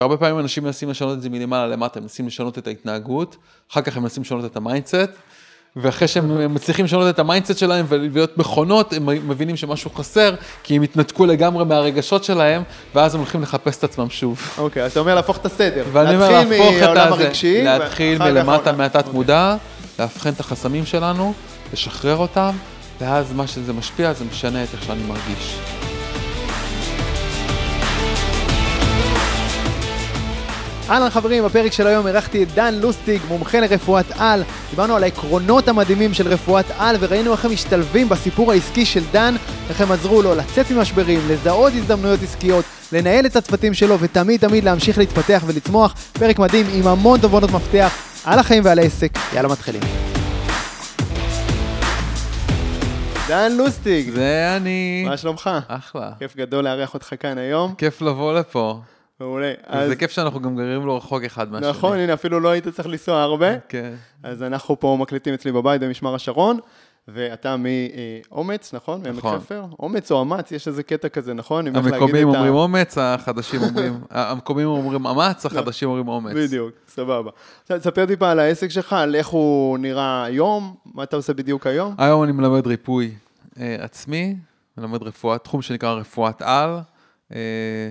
הרבה פעמים אנשים מנסים לשנות את זה מלמעלה למטה, הם מנסים לשנות את ההתנהגות, אחר כך הם מנסים לשנות את ה mindset, ואחרי שהם מצליחים לשנות את ה mindset שלהם ולהיות מכונות, הם מבינים שמשהו חסר, כי הם התנתקו לגמרי מהרגשות שלהם, ואז הם הולכים לחפש את עצמם שוב. אוקיי, אז אתה אומר להפוך את הסדר. ואני אומר להפוך את הזה, הרגשי, להתחיל מלמטה מהתת אוקיי. מודע, לאבחן את החסמים שלנו, לשחרר אותם, ואז מה שזה משפיע זה משנה את איך שאני מרגיש. אהלן חברים, בפרק של היום אירחתי את דן לוסטיג, מומחה לרפואת על. דיברנו על העקרונות המדהימים של רפואת על, וראינו איך הם משתלבים בסיפור העסקי של דן, איך הם עזרו לו לצאת ממשברים, לזהות הזדמנויות עסקיות, לנהל את הצוותים שלו, ותמיד תמיד להמשיך להתפתח ולצמוח. פרק מדהים עם המון תובנות מפתח על החיים ועל העסק. יאללה מתחילים. דן לוסטיג, זה אני. מה שלומך? אחלה. כיף גדול לארח אותך כאן היום. כיף לבוא לפה. מעולה. אז- זה כיף שאנחנו גם גרים לא רחוק אחד מהשני. נכון, הנה, אפילו לא היית צריך לנסוע הרבה. כן. אז אנחנו פה מקליטים אצלי בבית במשמר השרון, ואתה מאומץ, נכון? מעמק נכון. אומץ או אמץ, יש איזה קטע כזה, נכון? המקומיים את ה- אומרים אומץ, החדשים אומרים, המקומיים אומרים אמץ, החדשים אומרים אומץ. בדיוק, סבבה. עכשיו, תספר טיפה על העסק שלך, על איך הוא נראה היום, מה אתה עושה בדיוק היום? היום אני מלמד ריפוי אה, עצמי, מלמד רפואה, תחום שנקרא רפואת על,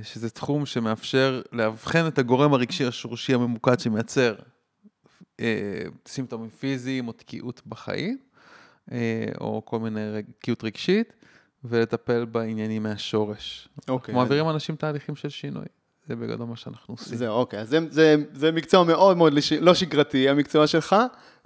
שזה תחום שמאפשר לאבחן את הגורם הרגשי השורשי הממוקד שמייצר אה, סימפטומים פיזיים או תקיעות בחיים, אה, או כל מיני תקיעות רגשית, ולטפל בעניינים מהשורש. אוקיי. אנחנו מעבירים אנשים תהליכים של שינוי. זה בגדול מה שאנחנו עושים. זהו, אוקיי, אז זה, זה, זה מקצוע מאוד מאוד. לא שגרתי, המקצוע שלך,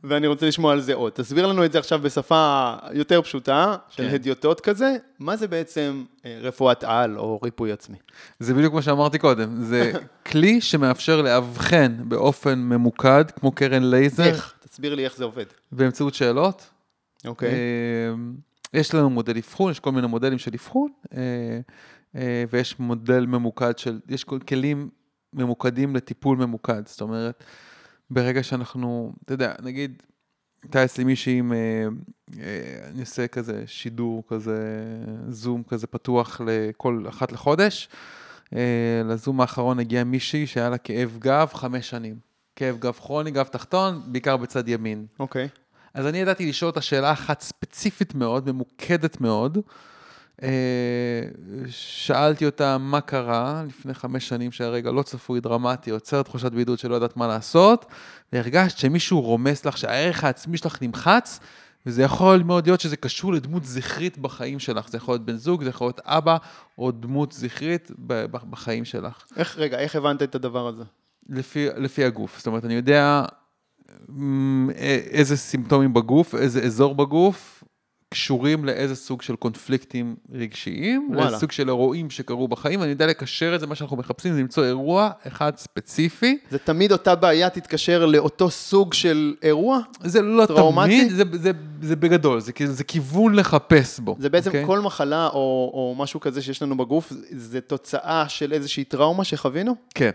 ואני רוצה לשמוע על זה עוד. תסביר לנו את זה עכשיו בשפה יותר פשוטה, של כן. הדיוטות כזה, מה זה בעצם אה, רפואת על או ריפוי עצמי? זה בדיוק מה שאמרתי קודם, זה כלי שמאפשר לאבחן באופן ממוקד, כמו קרן לייזר, איך? תסביר לי איך זה עובד. באמצעות שאלות. אוקיי. אה, יש לנו מודל אבחון, יש כל מיני מודלים של אבחון, אה, ויש מודל ממוקד של, יש כל- כלים ממוקדים לטיפול ממוקד. זאת אומרת, ברגע שאנחנו, אתה יודע, נגיד, הייתה אצלי מישהי עם, אה, אה, אני עושה כזה שידור כזה, זום כזה פתוח לכל אחת לחודש. אה, לזום האחרון הגיעה מישהי שהיה לה כאב גב חמש שנים. כאב גב כרוני, גב תחתון, בעיקר בצד ימין. אוקיי. אז אני ידעתי לשאול אותה שאלה אחת ספציפית מאוד, ממוקדת מאוד. אה, שאלתי אותה מה קרה לפני חמש שנים שהרגע לא צפוי דרמטי, יוצר תחושת בידוד שלא יודעת מה לעשות, והרגשת שמישהו רומס לך, שהערך העצמי שלך נמחץ, וזה יכול מאוד להיות שזה קשור לדמות זכרית בחיים שלך. זה יכול להיות בן זוג, זה יכול להיות אבא, או דמות זכרית בחיים שלך. איך, רגע, איך הבנת את הדבר הזה? לפי, לפי הגוף. זאת אומרת, אני יודע מ, א- איזה סימפטומים בגוף, איזה אזור בגוף, קשורים לאיזה סוג של קונפליקטים רגשיים, וואלה. לאיזה סוג של אירועים שקרו בחיים, ואני יודע לקשר את זה, מה שאנחנו מחפשים זה למצוא אירוע אחד ספציפי. זה תמיד אותה בעיה תתקשר לאותו סוג של אירוע? זה לא טראומטי? תמיד, זה, זה, זה בגדול, זה, זה כיוון לחפש בו. זה בעצם אוקיי? כל מחלה או, או משהו כזה שיש לנו בגוף, זה תוצאה של איזושהי טראומה שחווינו? כן.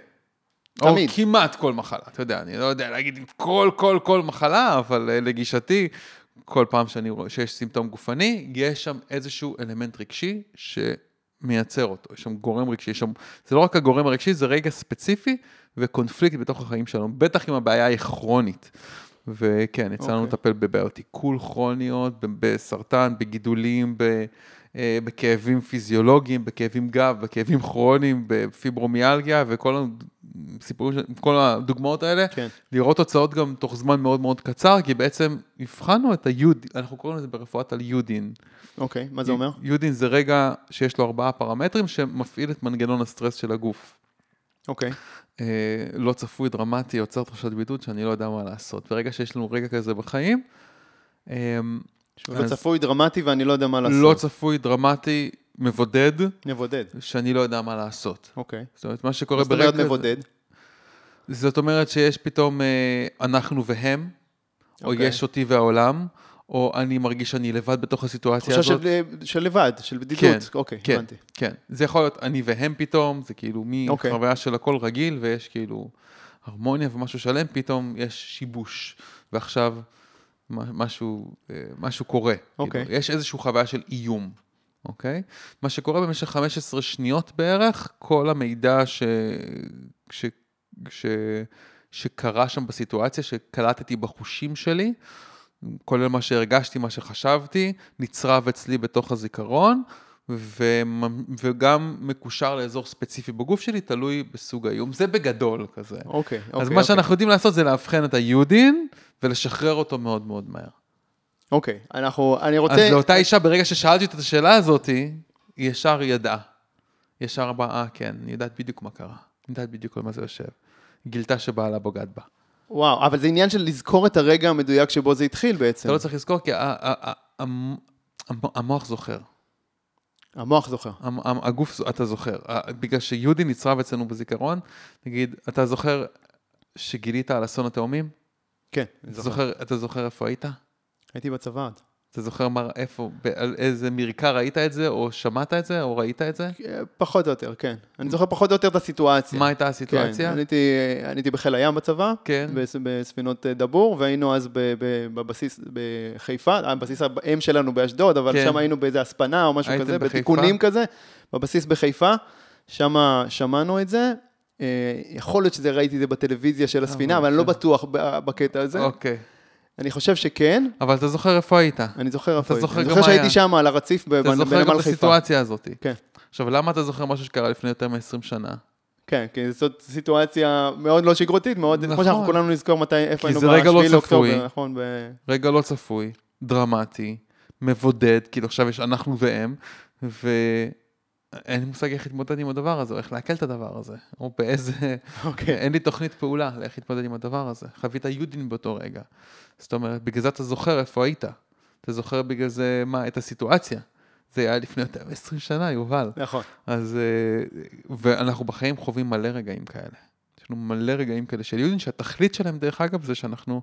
תמיד. או כמעט כל מחלה, אתה יודע, אני לא יודע להגיד כל, כל, כל מחלה, אבל אה, לגישתי, כל פעם שאני רואה שיש סימפטום גופני, יש שם איזשהו אלמנט רגשי שמייצר אותו. יש שם גורם רגשי, יש שם, זה לא רק הגורם הרגשי, זה רגע ספציפי וקונפליקט בתוך החיים שלנו, בטח אם הבעיה היא כרונית. וכן, יצא לנו אוקיי. לטפל בבעיות עיכול כרוניות, בסרטן, בגידולים, ב... אה, בכאבים פיזיולוגיים, בכאבים גב, בכאבים כרוניים, בפיברומיאלגיה וכל הסיפורים, כל הדוגמאות האלה, כן. לראות תוצאות גם תוך זמן מאוד מאוד קצר, כי בעצם הבחנו את היוד, אנחנו קוראים לזה ברפואת על יודין. אוקיי, מה זה אומר? יודין זה רגע שיש לו ארבעה פרמטרים שמפעיל את מנגנון הסטרס של הגוף. אוקיי. אה, לא צפוי, דרמטי, יוצר תחושת בידוד שאני לא יודע מה לעשות. ברגע שיש לנו רגע כזה בחיים, אה, לא צפוי דרמטי ואני לא יודע מה לעשות. לא צפוי, דרמטי, מבודד, נבודד. שאני לא יודע מה לעשות. אוקיי. זאת אומרת, מה שקורה מה זאת אומרת. מבודד? זאת אומרת שיש פתאום אה, אנחנו והם, או אוקיי. יש אותי והעולם, או אני מרגיש שאני לבד בתוך הסיטואציה תחושה הזאת. של, של לבד, של בדידות. כן, אוקיי, כן, הבנתי. כן. זה יכול להיות אני והם פתאום, זה כאילו אוקיי. מחוויה של הכל רגיל, ויש כאילו הרמוניה ומשהו שלם, פתאום יש שיבוש, ועכשיו משהו, אה, משהו קורה. אוקיי. כאילו, יש איזושהי חוויה של איום, אוקיי? מה שקורה במשך 15 שניות בערך, כל המידע ש... ש... ש... שקרה שם בסיטואציה, שקלטתי בחושים שלי, כולל מה שהרגשתי, מה שחשבתי, נצרב אצלי בתוך הזיכרון. וגם מקושר לאזור ספציפי בגוף שלי, תלוי בסוג האיום. זה בגדול כזה. אוקיי, אוקיי. אז מה שאנחנו יודעים לעשות זה לאבחן את היודין ולשחרר אותו מאוד מאוד מהר. אוקיי, אנחנו, אני רוצה... אז לאותה אישה, ברגע ששאלתי את השאלה הזאת, היא ישר ידעה. ישר באה, אה, כן, אני יודעת בדיוק מה קרה. אני יודעת בדיוק על מה זה יושב. גילתה שבעלה בוגד בה. וואו, אבל זה עניין של לזכור את הרגע המדויק שבו זה התחיל בעצם. אתה לא צריך לזכור, כי המוח זוכר. המוח זוכר. הגוף, אתה זוכר. בגלל שיהודי נצרב אצלנו בזיכרון, נגיד, אתה זוכר שגילית על אסון התאומים? כן, אתה זוכר, אתה זוכר איפה היית? הייתי בצבא. אתה זוכר מה, איפה, על איזה מרקע ראית את זה, או שמעת את זה, או ראית את זה? אה, פחות או יותר, כן. אני זוכר פחות או יותר את הסיטואציה. מה הייתה כן, הסיטואציה? הייתי, אני הייתי בחיל הים בצבא, כן. בס- בספינות אה, דבור, והיינו אז בבסיס בחיפה, הבסיס האם שלנו באשדוד, אבל כן. שם היינו באיזה הספנה או משהו כזה, בחיפה? בתיקונים כזה, בבסיס בחיפה, שם שמענו את זה. אה, יכול להיות שזה, ראיתי את זה בטלוויזיה של הספינה, אבל אני לא אוקיי. בטוח בקטע הזה. אוקיי. אני חושב שכן, אבל אתה זוכר איפה היית. אני זוכר איפה הייתי. זוכר אני גם זוכר מה שהייתי היה. שם על הרציף אתה בנ- זוכר גם בנמל את חיפה. הסיטואציה הזאת. כן. עכשיו, למה אתה זוכר משהו שקרה לפני יותר מ-20 שנה? כן, כי זאת סיטואציה מאוד לא שגרותית, מאוד, נכון. כמו שאנחנו כולנו נזכור מתי, איפה כי היינו זה רגע לא ב-7 לאוקטובר, צפוי. נכון, ב... רגע לא צפוי, דרמטי, מבודד, כאילו עכשיו יש אנחנו והם, ואין לי מושג איך להתמודד עם הדבר הזה, או איך לעכל את הדבר הזה, או באיזה... אוקיי. אין לי תוכנית פעולה לאיך להתמודד עם הדבר הזה. חווית יודין באותו רגע. זאת אומרת, בגלל זה אתה זוכר איפה היית. אתה זוכר בגלל זה, מה, את הסיטואציה. זה היה לפני יותר מ-20 שנה, יובל. נכון. אז, אה, ואנחנו בחיים חווים מלא רגעים כאלה. יש לנו מלא רגעים כאלה של יודין, שהתכלית שלהם, דרך אגב, זה שאנחנו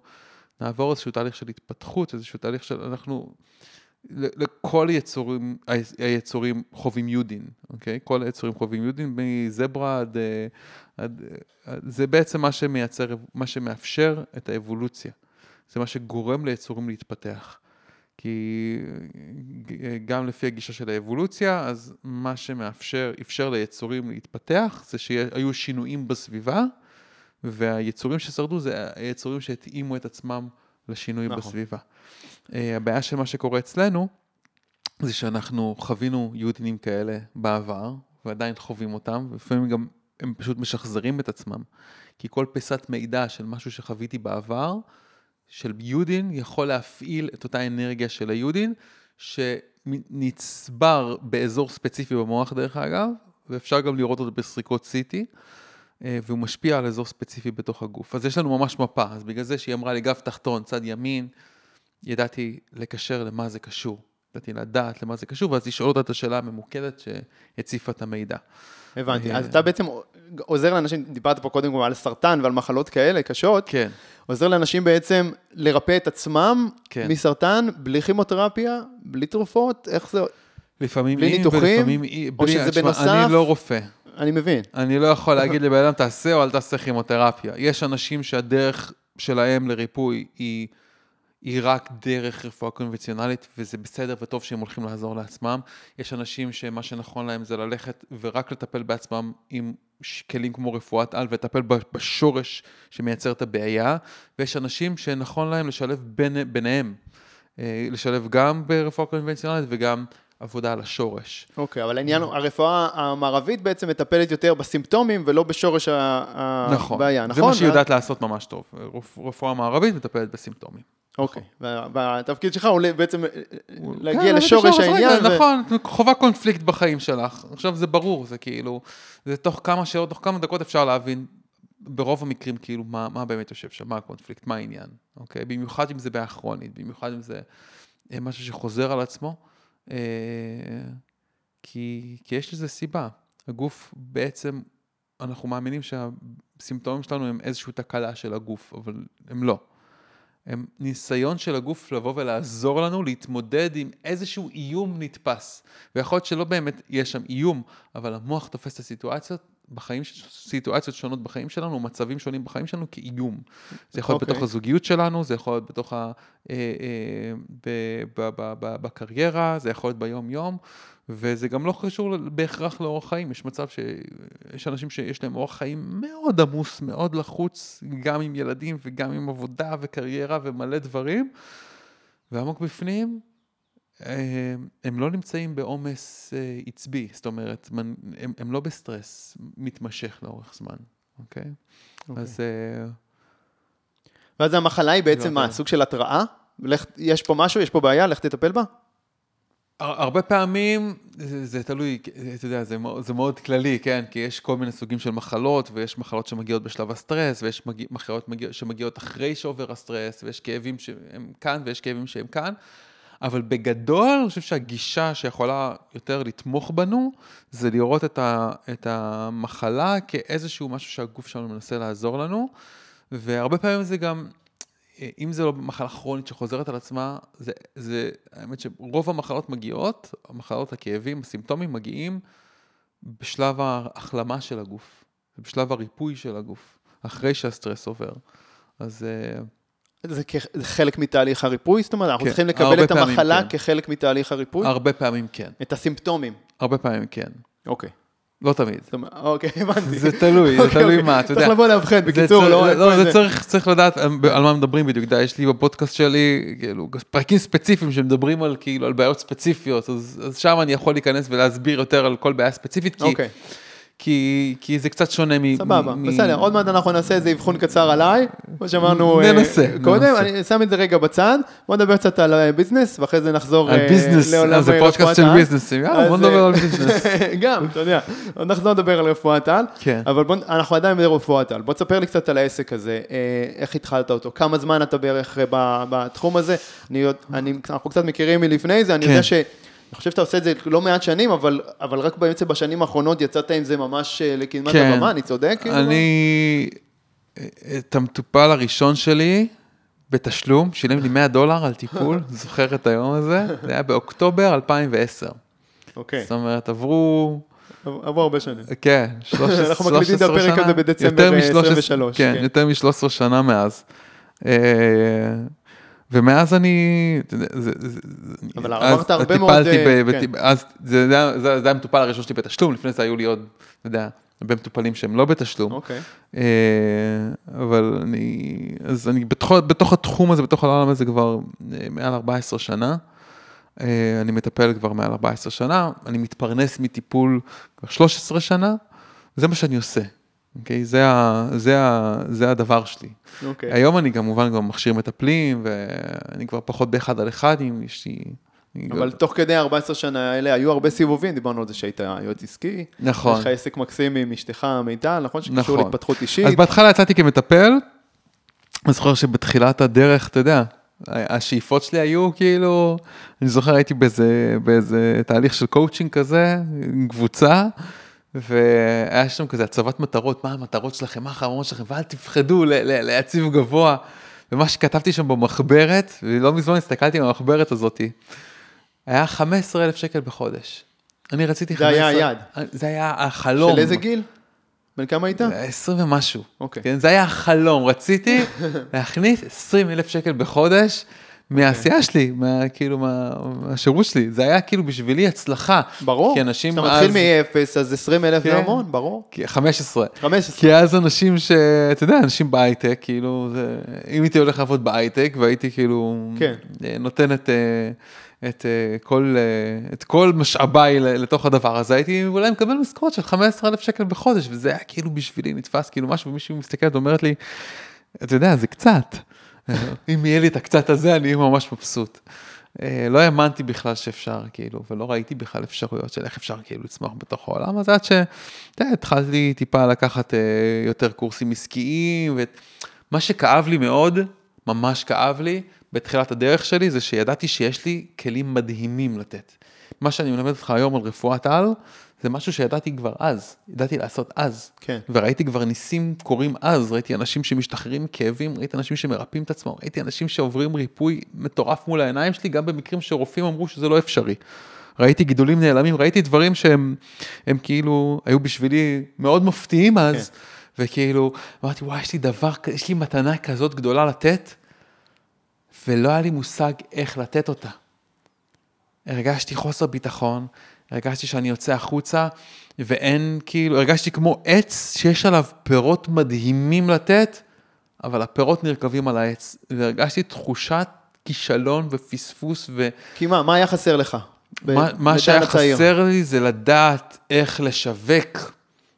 נעבור איזשהו תהליך של התפתחות, איזשהו תהליך של, אנחנו, לכל היצורים, ה- היצורים חווים יודין, אוקיי? כל היצורים חווים יודין, מזברה עד, אה, עד, אה, זה בעצם מה שמייצר, מה שמאפשר את האבולוציה. זה מה שגורם ליצורים להתפתח. כי אה, גם לפי הגישה של האבולוציה, אז מה שמאפשר, אפשר ליצורים להתפתח, זה שהיו שינויים בסביבה, והיצורים ששרדו זה היצורים שהתאימו את עצמם לשינוי נכון. בסביבה. אה, הבעיה של מה שקורה אצלנו, זה שאנחנו חווינו יהודינים כאלה בעבר, ועדיין חווים אותם, ולפעמים גם הם פשוט משחזרים את עצמם. כי כל פיסת מידע של משהו שחוויתי בעבר, של יודין, יכול להפעיל את אותה אנרגיה של היודין, שנצבר באזור ספציפי במוח דרך אגב, ואפשר גם לראות אותו בסריקות CT, והוא משפיע על אזור ספציפי בתוך הגוף. אז יש לנו ממש מפה, אז בגלל זה שהיא אמרה לי גב תחתון, צד ימין, ידעתי לקשר למה זה קשור. ידעתי לדעת למה זה קשור, ואז לשאול אותה את השאלה הממוקדת שהציפה את המידע. הבנתי. אה, אז אתה בעצם עוזר לאנשים, דיברת פה קודם על סרטן ועל מחלות כאלה קשות, כן, עוזר לאנשים בעצם לרפא את עצמם כן. מסרטן, בלי כימותרפיה, בלי תרופות, איך זה... לפעמים בלי ניתוחים? ולפעמים או בלי, שזה בנוסף? אני לא רופא. אני מבין. אני לא יכול להגיד לבן אדם, תעשה או אל תעשה כימותרפיה. יש אנשים שהדרך שלהם לריפוי היא, היא רק דרך רפואה קונבנציונלית, וזה בסדר וטוב שהם הולכים לעזור לעצמם. יש אנשים שמה שנכון להם זה ללכת ורק לטפל בעצמם עם כלים כמו רפואת על, ולטפל בשורש שמייצר את הבעיה, ויש אנשים שנכון להם לשלב בין, ביניהם. אה, לשלב גם ברפואה קונבנציונלית וגם עבודה על השורש. אוקיי, אבל העניין הרפואה המערבית בעצם מטפלת יותר בסימפטומים ולא בשורש נכון, הבעיה, נכון? זה מה שהיא יודעת לעשות ממש טוב. רפ- רפואה מערבית מטפלת בסימפטומים. אוקיי, וה- והתפקיד שלך הוא בעצם אה, כן, להגיע אבל לשורש העניין. נכון, את חווה קונפליקט בחיים שלך. עכשיו זה ברור, זה כאילו, זה תוך כמה שעות, תוך כמה דקות אפשר להבין, ברוב המקרים, כאילו, מה, מה באמת יושב שם, מה הקונפליקט, מה העניין, אוקיי? במיוחד אם זה בעיה כרונית, במיוחד אם זה אה, משהו שחוזר על עצמו, אה, כי, כי יש לזה סיבה. הגוף בעצם, אנחנו מאמינים שהסימפטומים שלנו הם איזושהי תקלה של הגוף, אבל הם לא. הם ניסיון של הגוף לבוא ולעזור לנו להתמודד עם איזשהו איום נתפס. ויכול להיות שלא באמת יש שם איום, אבל המוח תופס את הסיטואציות בחיים, סיטואציות שונות בחיים שלנו, מצבים שונים בחיים שלנו כאיום. זה יכול להיות אוקיי. בתוך הזוגיות שלנו, זה יכול להיות בתוך ה... אה, אה, ב- ב- ב- ב- בקריירה, זה יכול להיות ביום-יום, וזה גם לא קשור בהכרח לאורח חיים. יש מצב שיש אנשים שיש להם אורח חיים מאוד עמוס, מאוד לחוץ, גם עם ילדים וגם עם עבודה וקריירה ומלא דברים, ועמוק בפנים, הם לא נמצאים בעומס אה, עצבי, זאת אומרת, הם, הם לא בסטרס מתמשך לאורך זמן, אוקיי? אוקיי. אז אה, ואז המחלה היא בעצם לא מה, יודע. סוג של התראה? לך, יש פה משהו, יש פה בעיה, לך תטפל בה? הר- הרבה פעמים זה, זה תלוי, אתה יודע, זה, זה מאוד כללי, כן? כי יש כל מיני סוגים של מחלות, ויש מחלות שמגיעות בשלב הסטרס, ויש מגיע, מחלות מגיע, שמגיעות אחרי שעובר הסטרס, ויש כאבים שהם כאן, ויש כאבים שהם כאן. אבל בגדול, אני חושב שהגישה שיכולה יותר לתמוך בנו, זה לראות את, ה, את המחלה כאיזשהו משהו שהגוף שלנו מנסה לעזור לנו, והרבה פעמים זה גם, אם זה לא מחלה כרונית שחוזרת על עצמה, זה, זה, האמת שרוב המחלות מגיעות, המחלות, הכאבים, הסימפטומים מגיעים בשלב ההחלמה של הגוף, בשלב הריפוי של הגוף, אחרי שהסטרס עובר. אז אה, זה חלק מתהליך הריפוי? זאת אומרת, אנחנו כן, צריכים לקבל את המחלה כן. כחלק מתהליך הריפוי? הרבה פעמים כן, את הסימפטומים. הרבה פעמים כן, אוקיי. לא תמיד. אוקיי, הבנתי. זה תלוי, זה אוקיי, תלוי אוקיי. מה, אתה יודע. צריך לבוא לאבחן, בקיצור, לא... לא, איפה זה צריך, צריך לדעת על על מה מדברים בדיוק, אתה יודע, יש לי בפודקאסט שלי, כאילו, פרקים ספציפיים שמדברים על, כאילו, על בעיות ספציפיות, אז, אז שם אני יכול להיכנס ולהסביר יותר על כל בעיה ספציפית, כי, אוקיי, כי, כי זה קצת שונה מ... סבבה, מ- בסדר, עוד מעט אנחנו נעשה איזה אבחון קצר עליי, כמו שאמרנו אה, ננסה, קודם, ננסה. אני שם את זה רגע בצד, בוא נדבר קצת על אה, ביזנס, ואחרי זה נחזור על אה, ביזנס, לעולם זה פודקאסט של. ביזנסים, יאללה, בוא נדבר על ביזנס. גם, אתה יודע, עוד נחזור לדבר על רפואת על, כן. אבל בוא, אנחנו עדיין ברפואת על, בוא תספר לי קצת על העסק הזה, איך התחלת אותו, כמה זמן אתה בערך בתחום הזה, אני, אני, אנחנו קצת מכירים מלפני זה, אני כן. יודע ש... אני חושב שאתה עושה את זה לא מעט שנים, אבל, אבל רק בעצם בשנים האחרונות יצאת עם זה ממש אה, לקדמת כן. הבמה, אני צודק? כאילו? אני, את המטופל הראשון שלי, בתשלום, שילם לי 100 דולר על טיפול, זוכר את היום הזה, זה היה באוקטובר 2010. אוקיי, זאת אומרת, עברו, עברו הרבה שנים. כן, 13 אנחנו מקליטים את 13 הפרק שנה, הזה בדצמבר, יותר אה, מ- 23, כן, כן. יותר מ-13 שנה מאז. ומאז אני, אבל אז עברת הרבה טיפלתי מאוד, אה, ב- כן. אז זה זה היה- זה זה היה המטופל הראשון שלי בתשלום, לפני זה היו לי עוד, אתה יודע, הרבה מטופלים שהם לא בתשלום. אוקיי. אה, אבל אני, אז אני בתוך, התחום הזה, בתוך העולם הזה כבר אה, מעל 14 שנה. אני מטפל כבר מעל 14 שנה, אני מתפרנס מטיפול כבר 13 שנה, זה מה שאני עושה, אוקיי? זה, ה, זה, ה, זה הדבר שלי. אוקיי. היום אני כמובן גם מכשיר מטפלים, ואני כבר פחות באחד על אחד, אם יש לי... אבל גם- תוך כדי 14 שנה האלה היו הרבה סיבובים, דיברנו על זה שהיית יועץ עסקי. נכון. יש לך עסק מקסים עם אשתך מיטל, נכון? שקשור נכון. להתפתחות אישית. אז בהתחלה יצאתי כמטפל, אני זוכר שבתחילת הדרך, אתה יודע, השאיפות שלי היו כאילו, אני זוכר הייתי באיזה, באיזה תהליך של קואוצ'ינג כזה, עם קבוצה, והיה שם כזה הצבת מטרות, מה המטרות שלכם, מה החלומות שלכם, ואל תפחדו להציב גבוה. ומה שכתבתי שם במחברת, ולא מזמן הסתכלתי במחברת הזאתי, היה 15,000 שקל בחודש. אני רציתי זה היה היעד. זה היה החלום. של איזה גיל? בן כמה היית? 20 ומשהו. אוקיי. כן, זה היה החלום, רציתי להכניס 20 אלף שקל בחודש מהעשייה שלי, מה, כאילו, מה, מהשירות שלי. זה היה כאילו בשבילי הצלחה. ברור. כי אנשים כשאתה אז... מתחיל מ-0, אז 20 אלף זה כן. המון, ברור. כי- 15. 15. כי אז אנשים ש... אתה יודע, אנשים בהייטק, כאילו, זה... אם הייתי הולך לעבוד בהייטק והייתי כאילו... כן. אה, נותן את, אה, את, אה, כל, את כל משאביי לתוך הדבר הזה, הייתי אולי מקבל משכורת של 15,000 שקל בחודש, וזה היה כאילו בשבילי נתפס כאילו משהו, ומישהו מסתכלת ואומרת לי, אתה יודע, זה קצת. אם יהיה לי את הקצת הזה, אני אהיה ממש מבסוט. אה, לא האמנתי בכלל שאפשר, כאילו, ולא ראיתי בכלל אפשרויות של איך אפשר כאילו לצמוח בתוך העולם הזה, עד שהתחלתי טיפה לקחת אה, יותר קורסים עסקיים, ומה שכאב לי מאוד, ממש כאב לי, בתחילת הדרך שלי, זה שידעתי שיש לי כלים מדהימים לתת. מה שאני מלמד אותך היום על רפואת על, זה משהו שידעתי כבר אז, ידעתי לעשות אז. כן. וראיתי כבר ניסים קורים אז, ראיתי אנשים שמשתחררים מכאבים, ראיתי אנשים שמרפאים את עצמם, ראיתי אנשים שעוברים ריפוי מטורף מול העיניים שלי, גם במקרים שרופאים אמרו שזה לא אפשרי. ראיתי גידולים נעלמים, ראיתי דברים שהם הם כאילו היו בשבילי מאוד מפתיעים אז, כן. וכאילו, אמרתי, וואי, יש לי דבר, יש לי מתנה כזאת גדולה לתת, ולא היה לי מושג איך לתת אותה. הרגשתי חוסר ביטחון, הרגשתי שאני יוצא החוצה, ואין, כאילו, הרגשתי כמו עץ שיש עליו פירות מדהימים לתת, אבל הפירות נרקבים על העץ. והרגשתי תחושת כישלון ופספוס, ו... כי מה, מה היה חסר לך? ב- מה, מה שהיה הצעיר? חסר לי זה לדעת איך לשווק,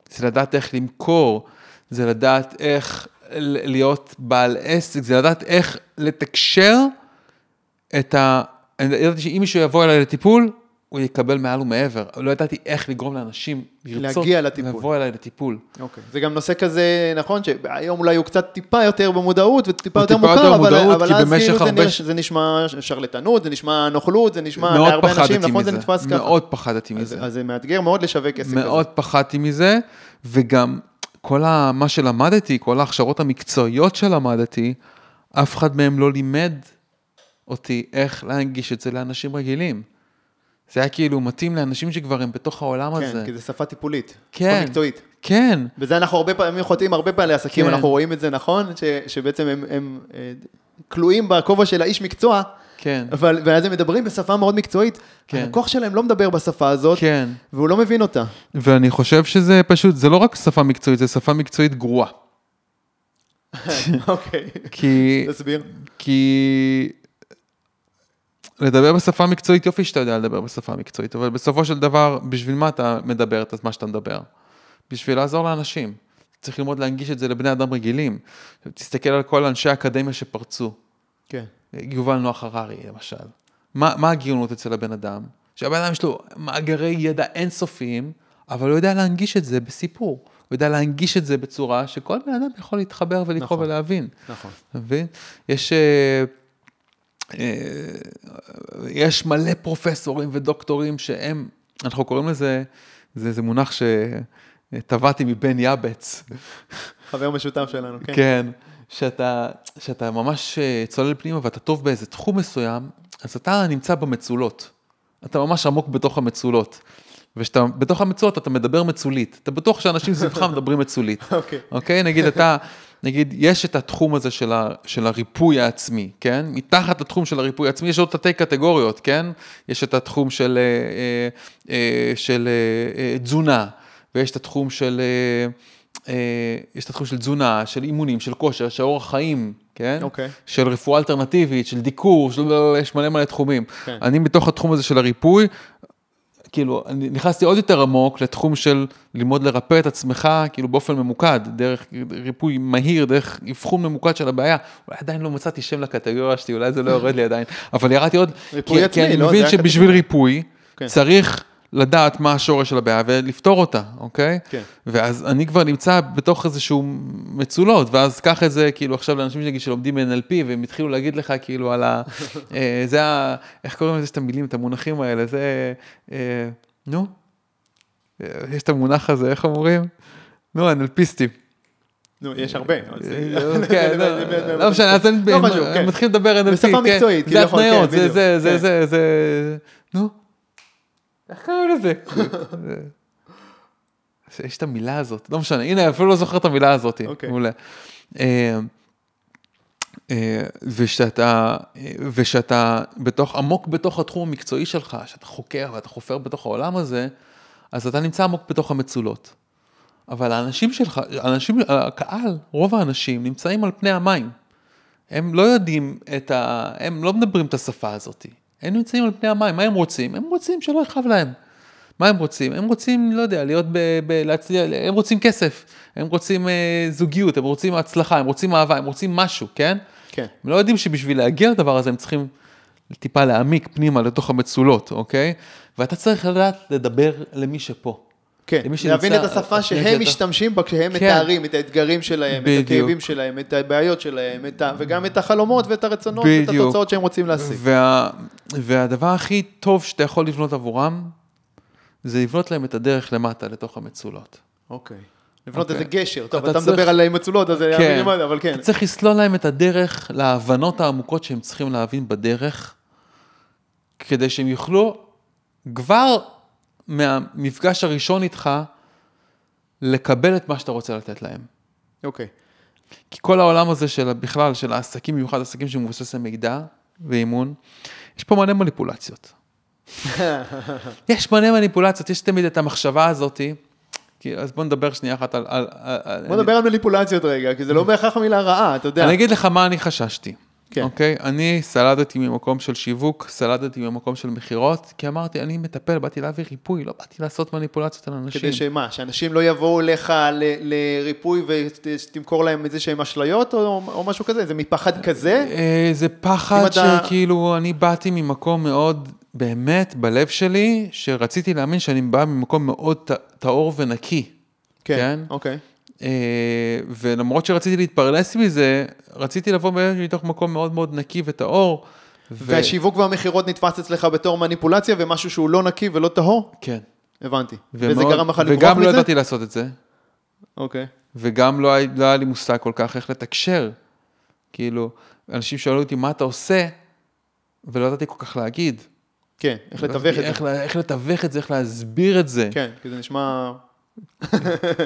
זה לדעת איך למכור, זה לדעת איך להיות בעל עסק, זה לדעת איך לתקשר את ה... אני ידעתי שאם מישהו יבוא אליי לטיפול, הוא יקבל מעל ומעבר. לא ידעתי איך לגרום לאנשים לרצות להגיע לטיפול. לבוא אליי לטיפול. אוקיי. זה גם נושא כזה, נכון, שהיום אולי הוא קצת טיפה יותר במודעות וטיפה יותר מוכר, יותר אבל, מודעות, אבל אז כאילו זה, הרבה נש, ש- זה נשמע שרלטנות, זה נשמע נוכלות, זה נשמע להרבה אנשים, נכון? מזה. זה נתפס ככה. מאוד פחדתי אז, מזה. אז זה מאתגר מאוד לשווק עסק כזה. מאוד פחדתי מזה, וגם כל ה, מה שלמדתי, כל ההכשרות המקצועיות שלמדתי, אף אחד מהם לא לימד אותי איך להנגיש את זה לאנשים רגילים. זה היה כאילו מתאים לאנשים שכבר הם בתוך העולם כן, הזה. כי זה שפה טיפולית. כן. שפה מקצועית. כן, וזה אנחנו הרבה פעמים חוטאים, הרבה בעלי עסקים, כן. אנחנו רואים את זה, נכון? ש, שבעצם הם, הם אה, כלואים בכובע של האיש מקצוע, כן, אבל, ואז הם מדברים בשפה מאוד מקצועית. כן. הלקוח שלהם לא מדבר בשפה הזאת, כן. והוא לא מבין אותה. ואני חושב שזה פשוט, זה לא רק שפה מקצועית, זה שפה מקצועית גרועה. אוקיי, כי, תסביר. כי לדבר בשפה מקצועית, יופי שאתה יודע לדבר בשפה מקצועית, אבל בסופו של דבר, בשביל מה אתה מדבר את מה שאתה מדבר? בשביל לעזור לאנשים. צריך ללמוד להנגיש את זה לבני אדם רגילים. תסתכל על כל אנשי האקדמיה שפרצו. כן. יובל נוח הררי, למשל. מה, מה הגאונות אצל הבן אדם? שהבן אדם יש לו מאגרי ידע אינסופיים, אבל הוא יודע להנגיש את זה בסיפור. הוא יודע להנגיש את זה בצורה שכל בן אדם יכול להתחבר ולקרוא נכון. ולהבין. נכון. אתה מבין? יש, אה, יש מלא פרופסורים ודוקטורים שהם, אנחנו קוראים לזה, זה, זה מונח שטבעתי מבן יבץ, חבר משותף שלנו, כן. כן, שאתה, שאתה ממש אה, צולל פנימה ואתה טוב באיזה תחום מסוים, אז אתה נמצא במצולות. אתה ממש עמוק בתוך המצולות. וכשאתה בתוך המצולות אתה מדבר מצולית. אתה בטוח שאנשים סביבך מדברים מצולית. אוקיי. אוקיי? נגיד אתה, נגיד, יש את התחום הזה של, ה, של הריפוי העצמי, כן? מתחת לתחום של הריפוי העצמי יש עוד תתי קטגוריות, כן? יש את התחום של, אה, אה, אה, של אה, תזונה, ויש את התחום של, יש את התחום של תזונה, של אימונים, של כושר, של אורח חיים, כן? אוקיי. של רפואה אלטרנטיבית, של דיקור, של... יש מלא מלא תחומים. כן. אני בתוך התחום הזה של הריפוי, כאילו, אני נכנסתי עוד יותר עמוק לתחום של ללמוד לרפא את עצמך, כאילו באופן ממוקד, דרך ריפוי מהיר, דרך אבחון ממוקד של הבעיה. אולי עדיין לא מצאתי שם לקטגוריה שלי, אולי זה לא יורד לי עדיין, אבל ירדתי עוד, כי, עצמי, כי אני לא? מבין שבשביל. ריפוי כן. צריך לדעת מה השורש של הבעיה ולפתור אותה, אוקיי? כן. ואז אני כבר נמצא בתוך איזשהו מצולות, ואז קח את זה, כאילו עכשיו לאנשים שנגיד שלומדים NLP, והם התחילו להגיד לך כאילו על ה... אה, זה ה... איך קוראים לזה את המילים, את המונחים האלה, זה... אה, נו? אה, יש את המונח הזה, איך אומרים? נו, NLPיסטים. נו, יש הרבה. זה- זה- זה- זה- לא- לא משנה, אז הם לא כן. הם מתחילים לדבר NLP, בשפה כן, מקצועית, זה כביכול, כן, התניות, זה, בדיוק, זה, זה, כן. זה, זה, נו, איך קוראים לזה? יש את המילה הזאת, לא משנה, הנה, אפילו לא זוכר את המילה הזאת, אוקיי. מעולה. אה, אה, ושאתה, ושאתה בתוך, עמוק בתוך התחום המקצועי שלך, שאתה חוקר ואתה חופר בתוך העולם הזה, אז אתה נמצא עמוק בתוך המצולות. אבל האנשים שלך, האנשים, הקהל, רוב האנשים נמצאים על פני המים. הם לא יודעים את ה... הם לא מדברים את השפה הזאת. הם נמצאים על פני המים, מה הם רוצים? הם רוצים שלא יכאב להם. מה הם רוצים? הם רוצים, לא יודע, להיות ב... ב להצליח, הם רוצים כסף, הם רוצים אה, זוגיות, הם רוצים הצלחה, הם רוצים אהבה, הם רוצים משהו, כן? כן. הם לא יודעים שבשביל להגיע לדבר הזה הם צריכים טיפה להעמיק פנימה לתוך המצולות, אוקיי? ואתה צריך לדעת לדבר למי שפה. כן, להבין את השפה שהם משתמשים בה כשהם כן. מתארים את האתגרים שלהם, את בדיוק. הכאבים שלהם, את הבעיות שלהם, את ה... וגם את החלומות ואת הרצונות ואת בדיוק. התוצאות שהם רוצים להשיג. וה... והדבר הכי טוב שאתה יכול לבנות עבורם, זה לבנות להם את הדרך למטה, לתוך המצולות. אוקיי. לבנות אוקיי. איזה גשר. טוב, אתה אתה צריך- מדבר על מצולות, אז זה כן. מינימלי, אבל כן. אתה צריך לסלול להם את הדרך להבנות העמוקות שהם צריכים להבין בדרך, כדי שהם יוכלו כבר מהמפגש הראשון איתך, לקבל את מה שאתה רוצה לתת להם. אוקיי. כי כל העולם הזה של בכלל, של העסקים, במיוחד עסקים שמבוססי מידע ואימון, יש פה מלא מניפולציות. יש מלא מניפולציות, יש תמיד את המחשבה הזאתי. כי, אז בוא נדבר שנייה אחת על... על, על בוא נדבר על מניפולציות רגע, כי זה לא בהכרח המילה רעה, אתה יודע. אני אגיד לך מה אני חששתי. כן. אוקיי? אני סלדתי ממקום של שיווק, סלדתי ממקום של מכירות, כי אמרתי, אני מטפל, באתי להביא ריפוי, לא באתי לעשות מניפולציות על אנשים. כדי שמה, שאנשים לא יבואו אליך לריפוי ותמכור להם איזה שהם אשליות או, או משהו כזה? זה מפחד כזה? אה, זה פחד אם אתה- שכאילו, אני באתי ממקום מאוד, באמת, בלב שלי, שרציתי להאמין שאני בא ממקום מאוד טהור ונקי. כן? אוקיי. אה, ולמרות שרציתי להתפרנס מזה, רציתי לבוא מתוך מקום מאוד מאוד נקי וטהור. ו- והשיווק והמכירות נתפס אצלך בתור מניפולציה ומשהו שהוא לא נקי ולא טהור? כן. הבנתי. וזה ומאוד- גרם לך לברוח וגם לא מזה? ידעתי לעשות את זה. אוקיי. וגם לא, היה- לא היה לי מושג כל כך איך לתקשר. כאילו, אנשים שאלו אותי, מה אתה עושה? ולא ידעתי כל כך להגיד. כן, איך לתווך את זה. איך לתווך את זה, איך להסביר את זה. כן, כי זה נשמע...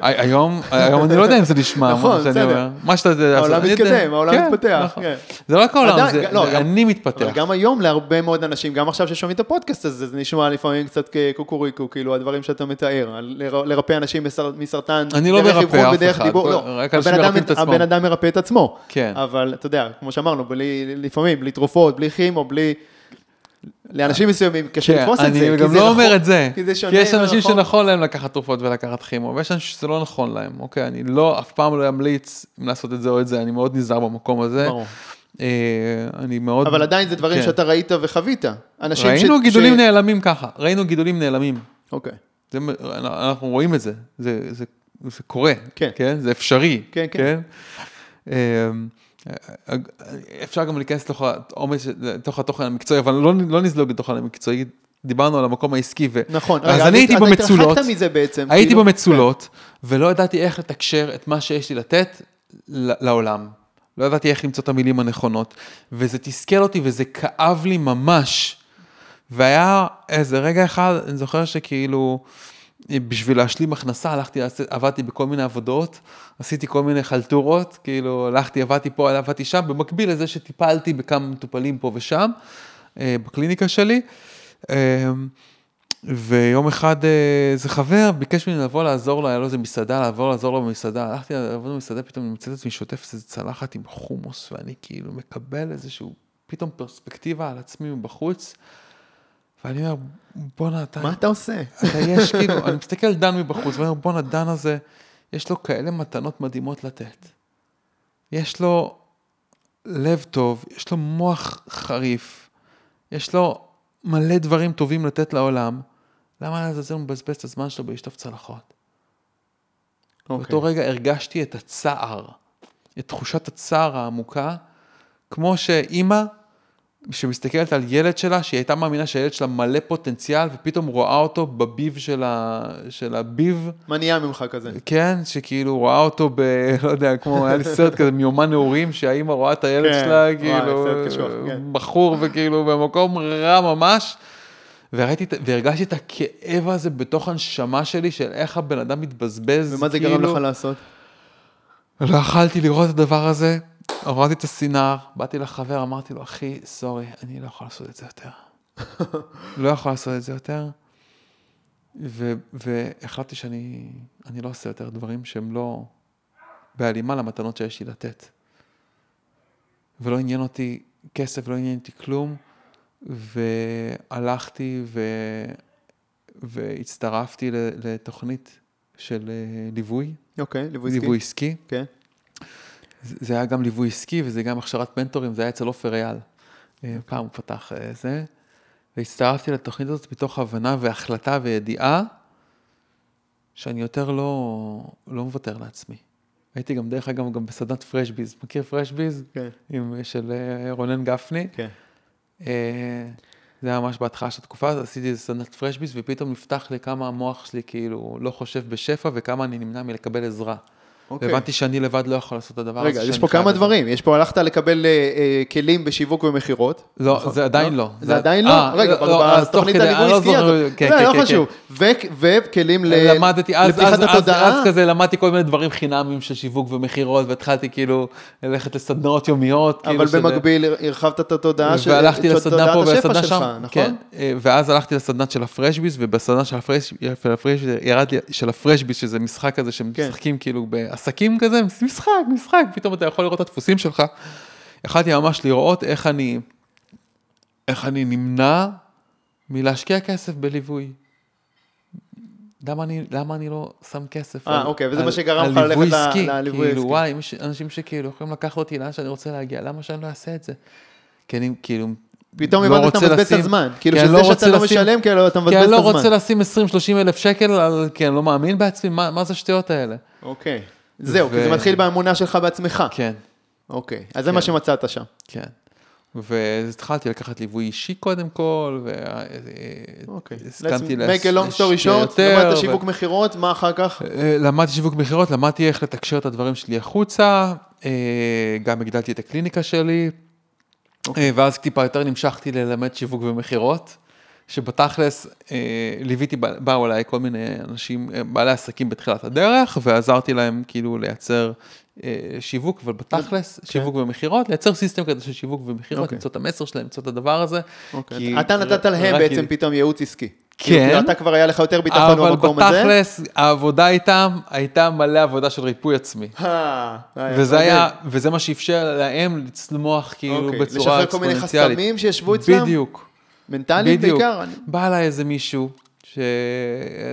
הי- היום, היום אני לא יודע אם זה נשמע, נכון, בסדר. מה שאתה יודע. העולם. מתקדם, העולם כן, מתפתח. נכון. כן. זה לא רק העולם, זה, לא, אני מתפתח. אבל גם היום להרבה מאוד אנשים, גם עכשיו ששומעים את הפודקאסט הזה, זה נשמע לפעמים קצת כקוקוריקו, כאילו הדברים שאתה מתאר, לרפא אנשים מסר- מסרטן, אני לא מרפא אף אחד, לא, רק אנשים אדם- מרפאים את עצמם. הבן אדם מרפא את עצמו, כן. אבל אתה יודע, כמו שאמרנו, לפעמים, בלי תרופות, בלי כימו, בלי... לאנשים מסוימים קשה כן, לתפוס את זה, אני גם לא אומר את זה, כי זה שונה כי יש אנשים. שנכון להם לקחת תרופות ולקחת כימו, ויש אנשים שזה לא נכון להם, אוקיי? אני לא, אף פעם לא אמליץ אם לעשות את זה או את זה, אני מאוד נזהר במקום הזה. ברור. אה, אני מאוד... אבל עדיין זה דברים כן. שאתה ראית וחווית. אנשים ש- ראינו גידולים נעלמים ככה, ראינו גידולים נעלמים. אוקיי. אנחנו רואים את זה, זה, קורה, כן. כן? זה אפשרי, כן, כן. אפשר גם להיכנס לתוך העומס, לתוך התוכן המקצועי, אבל לא, לא נזלוג לתוכן המקצועי, דיברנו על המקום העסקי, ו... נכון. אז רגע, אני הייתי במצולות, בעצם. הייתי כאילו- במצולות, ולא ידעתי איך לתקשר את מה שיש לי לתת לעולם. לא ידעתי איך למצוא את המילים הנכונות, וזה תסכל אותי וזה כאב לי ממש. והיה איזה רגע אחד, אני זוכר שכאילו, בשביל להשלים הכנסה, הלכתי, עבדתי בכל מיני עבודות, עשיתי כל מיני חלטורות, כאילו, הלכתי, עבדתי פה, עבדתי שם, במקביל לזה שטיפלתי בכמה מטופלים פה ושם, אה, בקליניקה שלי. אה, ויום אחד אה, איזה חבר ביקש ממני לבוא לעזור לו, היה לו איזה מסעדה, לעבור לעזור לו במסעדה. הלכתי לעבוד במסעדה, פתאום אני מוצא את עצמי שוטף איזה צלחת עם חומוס, ואני כאילו מקבל איזשהו, פתאום פרספקטיבה על עצמי מבחוץ, ואני אומר, בואנה, אתה... מה אתה עושה? אתה יש, כאילו, אני מסתכל על דן מבחוץ, ואני אומר, בואנה, דן הזה, יש לו כאלה מתנות מדהימות לתת. יש לו לב טוב, יש לו מוח חריף, יש לו מלא דברים טובים לתת לעולם. למה לעזאזל הוא מבזבז את הזמן שלו בלשטוף צלחות? אוקיי. באותו רגע הרגשתי את הצער, את תחושת הצער העמוקה, כמו שאימא שמסתכלת על ילד שלה, שהיא הייתה מאמינה שהילד שלה מלא פוטנציאל, ופתאום רואה אותו בביב של, ה... של הביב, מה נהיה ממך כזה? כן, שכאילו רואה אותו ב... לא יודע, כמו, היה לי סרט כזה מיומן נעורים, שהאימא רואה את הילד כן, שלה, כאילו, סרט קשוח, כן. בחור וכאילו במקום רע ממש. וראיתי, והרגשתי את הכאב הזה בתוך הנשמה שלי, של איך הבן אדם מתבזבז, ומה זה כאילו, גרם לך לעשות? לא יכלתי לראות את הדבר הזה, הורדתי את הסינר, באתי לחבר, אמרתי לו, אחי, סורי, אני לא יכול לעשות את זה יותר. לא יכול לעשות את זה יותר. ו- והחלטתי שאני אני לא עושה יותר דברים שהם לא בהלימה למתנות שיש לי לתת. ולא עניין אותי כסף, לא עניין אותי כלום, והלכתי ו... והצטרפתי לתוכנית של אה, ליווי, אוקיי, ליווי עסקי. ליווי עסקי. כן. זה זה היה גם ליווי עסקי וזה גם הכשרת מנטורים, זה היה אצל עופר אייל. אה, פעם הוא פתח אה, זה, והצטרפתי לתוכנית הזאת מתוך הבנה והחלטה וידיעה שאני יותר לא, לא מוותר לעצמי. הייתי גם, דרך אגב, גם בסדנת פרשביז. מכיר פרשביז? כן. עם, של אה, רונן גפני. כן. זה היה ממש בהתחלה של התקופה, אז עשיתי איזה סדנת פרשביס, ופתאום נפתח לי כמה המוח שלי כאילו לא חושב בשפע, וכמה אני נמנע מלקבל עזרה. אוקיי. והבנתי שאני לבד לא יכול לעשות את הדבר הזה. רגע, יש פה כמה זה. דברים. יש פה, הלכת לקבל אה, אה, כלים בשיווק ומכירות. לא, נכון? זה עדיין לא. זה עדיין לא? אה, רגע, לא, בתוכנית כדי, הליווי לא עסקי, זוכר, אז- כן, לא, כן, לא כן, חשוב. ו- וכלים ל- למדתי, אז, לפתיחת אז, אז, התודעה. אז כזה למדתי כל מיני דברים חינמים של שיווק ומכירות, והתחלתי כאילו ללכת לסדנאות יומיות. אבל כאילו במקביל הרחבת את התודעה של והלכתי לסדנה פה שלך, שם, נכון? כן, אה, ואז הלכתי לסדנת של הפרשביס, ובסדנה של הפרשביס, שזה משחק כזה שמשחקים כאילו בעסקים כזה, משחק, משחק, פתאום אתה יכול לראות את הדפוסים שלך. יכלתי ממש לראות איך אני, איך אני נמנע מלהשקיע כסף בליווי. למה אני, למה אני לא שם כסף אה, אוקיי, וזה על- מה שגרם לך ללכת ליווי ל- עסקי? לליווי כאילו, העסקי. וואי, יש אנשים שכאילו יכולים לקחת אותי לאן שאני רוצה להגיע, למה שאני לא אעשה את זה? כי אני כאילו... פתאום לא הבנת שאתה רוצה מבזבז את הזמן. כאילו כי אני שזה לא שאתה לא משלם, כאילו אתה כי מבזבז אני את לא הזמן. רוצה לשים 20-30 אלף שקל, כי אני לא מאמין בעצמי, מה מה זה השטויות האלה? אוקיי. זהו, ו- כי זה מתחיל באמונה שלך בעצמך. כן, אוקיי, אז זה מה כן. שמצאת שם. כן. והתחלתי לקחת ליווי אישי קודם כל, אוקיי. והסכמתי Let's make a long story short, יותר, למדת ו- שיווק מכירות, מה אחר כך? אה, למדתי שיווק מכירות, למדתי איך לתקשר את הדברים שלי החוצה, אה, גם הגדלתי את הקליניקה שלי, אה, ואז טיפה יותר נמשכתי ללמד שיווק ומכירות, שבתכלס אה, ליוויתי, באו אליי כל מיני אנשים, אה, בעלי עסקים בתחילת הדרך, ועזרתי להם כאילו לייצר אה, שיווק, אבל בתכלס, שיווק ומכירות, לייצר סיסטם כזה של שיווק ומכירות, אוקיי. למצוא את המסר שלהם, למצוא את הדבר הזה. אוקיי. כי אתה נתת להם בעצם כאילו- פתאום ייעוץ עסקי. כן. כאילו, אתה כבר היה לך יותר ביטחון אבל במקום הזה. בתכלס, העבודה איתם הייתה מלא עבודה של ריפוי עצמי. וזה אוקיי. היה, וזה מה שאפשר להם לצמוח כאילו אוקיי. בצורה לשחרר כל מיני אקספוננציאלית. חסמים שישבו אצלם? בדיוק, מנטליים בדיוק. בעיקר? אני- בא אליי איזה מישהו, ש...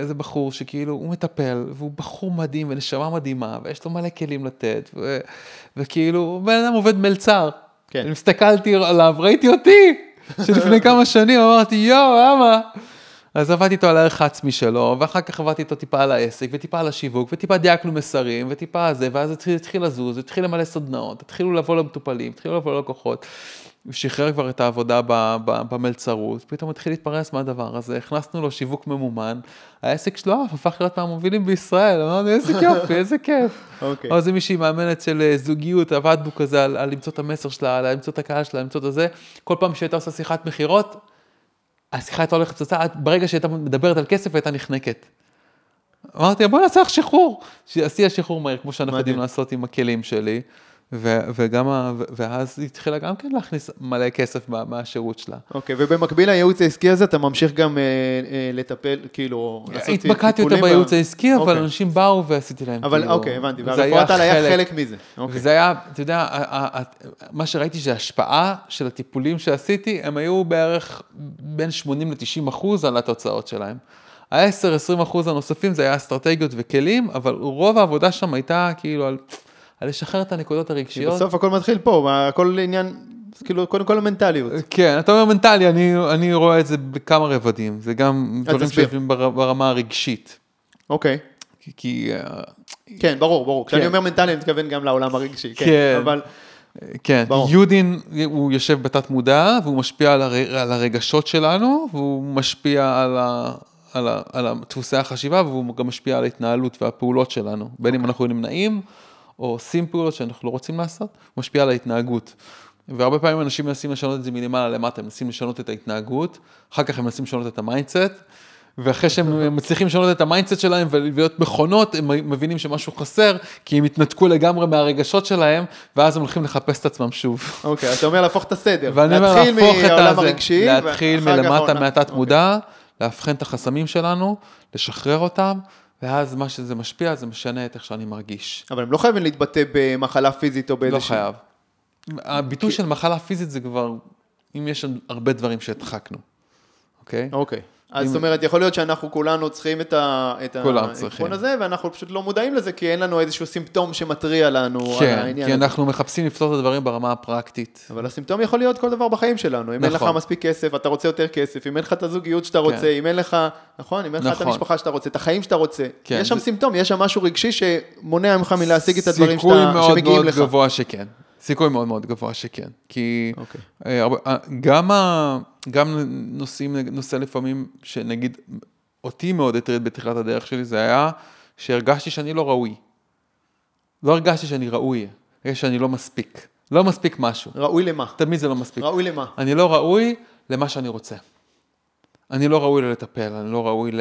איזה בחור שכאילו הוא מטפל, והוא בחור מדהים ונשמה מדהימה, ויש לו מלא כלים לתת, ו... וכאילו, בן אדם עובד מלצר. כן. אני הסתכלתי עליו, ראיתי אותי, שלפני כמה שנים אמרתי, יואו, למה? אז עבדתי איתו על הערך העצמי שלו, ואחר כך עבדתי איתו טיפה על העסק, וטיפה על השיווק, וטיפה דייקנו מסרים, וטיפה זה, ואז התחיל, התחיל לזוז, התחיל למלא סדנאות, התחילו לבוא למטופלים, התחילו לבוא ללקוחות. שחרר כבר את העבודה במלצרות, פתאום התחיל להתפרנס מהדבר הזה, הכנסנו לו שיווק ממומן, העסק שלו אף הפך להיות מהמובילים בישראל, אמרנו איזה יופי, איזה כיף. אוקיי. או זה מישהי מאמנת של אה, זוגיות, עבדנו כזה על, על למצוא את המסר שלה, על למצוא את הקהל שלה, למצוא את הזה. כל פעם שהייתה עושה שיחת מכירות, השיחה הייתה הולכת פצצה, ברגע שהייתה מדברת על כסף הייתה נחנקת. אמרתי, בוא נעשה לך שחרור. שעשיתי לה שחרור מהיר, כמו שאנחנו. יודעים לעשות עם הכלים שלי. ו- וגם, ה- ואז היא התחילה גם כן להכניס מלא כסף מה- מהשירות שלה. אוקיי, ובמקביל לייעוץ העסקי הזה, אתה ממשיך גם אה, אה, לטפל, כאילו, לעשות התמקדתי יותר טיפולים ב- בייעוץ העסקי, אבל אוקיי. אנשים באו ועשיתי להם אבל כאילו, אוקיי, הבנתי, זה והרפואת על היה חלק- מזה. אוקיי. וזה היה, אתה יודע, מה שראיתי שההשפעה של הטיפולים שעשיתי, הם היו בערך בין 80 ל-90 אחוז על התוצאות שלהם. ה-10-20 אחוז הנוספים זה היה אסטרטגיות וכלים, אבל רוב העבודה שם הייתה כאילו על, על לשחרר את הנקודות כי הרגשיות. בסוף הכל מתחיל פה, הכל עניין, כאילו, קודם כל המנטליות. כן, אתה אומר מנטלי, אני, אני רואה את זה בכמה רבדים, זה גם דברים תסביר. שיושבים בר, ברמה הרגשית. אוקיי. כי, כי אה, כן, ברור, ברור. כשאני כן. אומר מנטלי, אני מתכוון גם לעולם הרגשי. כן. כן. אבל, כן, ברור. יודין הוא יושב בתת מודע והוא משפיע על, הר... על הרגשות שלנו והוא משפיע על, ה... על, ה... על דפוסי החשיבה והוא גם משפיע על ההתנהלות והפעולות שלנו, בין אם אנחנו נמנעים או עושים פעולות שאנחנו לא רוצים לעשות, משפיע על ההתנהגות. והרבה פעמים אנשים מנסים לשנות את זה מלמעלה למטה, הם מנסים לשנות את ההתנהגות, אחר כך הם מנסים לשנות את ה mindset, ואחרי שהם מצליחים לשנות את ה mindset שלהם ולהיות מכונות, הם מבינים שמשהו חסר, כי הם התנתקו לגמרי מהרגשות שלהם, ואז הם הולכים לחפש את עצמם שוב. אוקיי, אתה אומר להפוך את הסדר. ואני אומר להפוך את הזה, הרגשי, להתחיל מלמטה מהתת אוקיי. מודע, לאבחן את החסמים שלנו, לשחרר אותם, ואז מה שזה משפיע, זה משנה את איך שאני מרגיש. אבל הם לא חייבים להתבטא במחלה פיזית או לא באיזושהי... חייב. הביטוי של מחלה פיזית זה כבר, אם יש הרבה דברים שהדחקנו, אוקיי? אוקיי. אז זאת אומרת, יכול להיות שאנחנו כולנו צריכים את ה- את כולם האבחון צריכים. הזה, ואנחנו פשוט לא מודעים לזה, כי אין לנו איזשהו סימפטום שמתריע לנו על כן, העניין כי הזה. אנחנו מחפשים לפתור את הדברים ברמה הפרקטית. אבל הסימפטום יכול להיות כל דבר בחיים שלנו. אם אין לך נכון. מספיק כסף, אתה רוצה יותר כסף, אם אין לך את הזוגיות שאתה רוצה, כן. אם אין לך, נכון? אם אין לך את נכון. המשפחה שאתה רוצה, את החיים שאתה רוצה. כן, יש שם זה- סימפטום, יש שם משהו רגשי שמונע ממך מלהשיג את הדברים סיכוי שאתה- מאוד שמגיעים מאוד לך. גבוה שכן. סיכוי מאוד מאוד גבוה שכן. כי אוקיי. אה, אה, גם, ה, גם נושאים, נושא לפעמים, שנגיד, אותי מאוד הטריד בתחילת הדרך שלי, זה היה שהרגשתי שאני לא ראוי. לא הרגשתי שאני ראוי, הרגשתי שאני לא מספיק. לא מספיק משהו. ראוי למה? תמיד זה לא מספיק. ראוי למה? אני לא ראוי למה שאני רוצה. אני לא ראוי ללטפל, אני לא ראוי ל,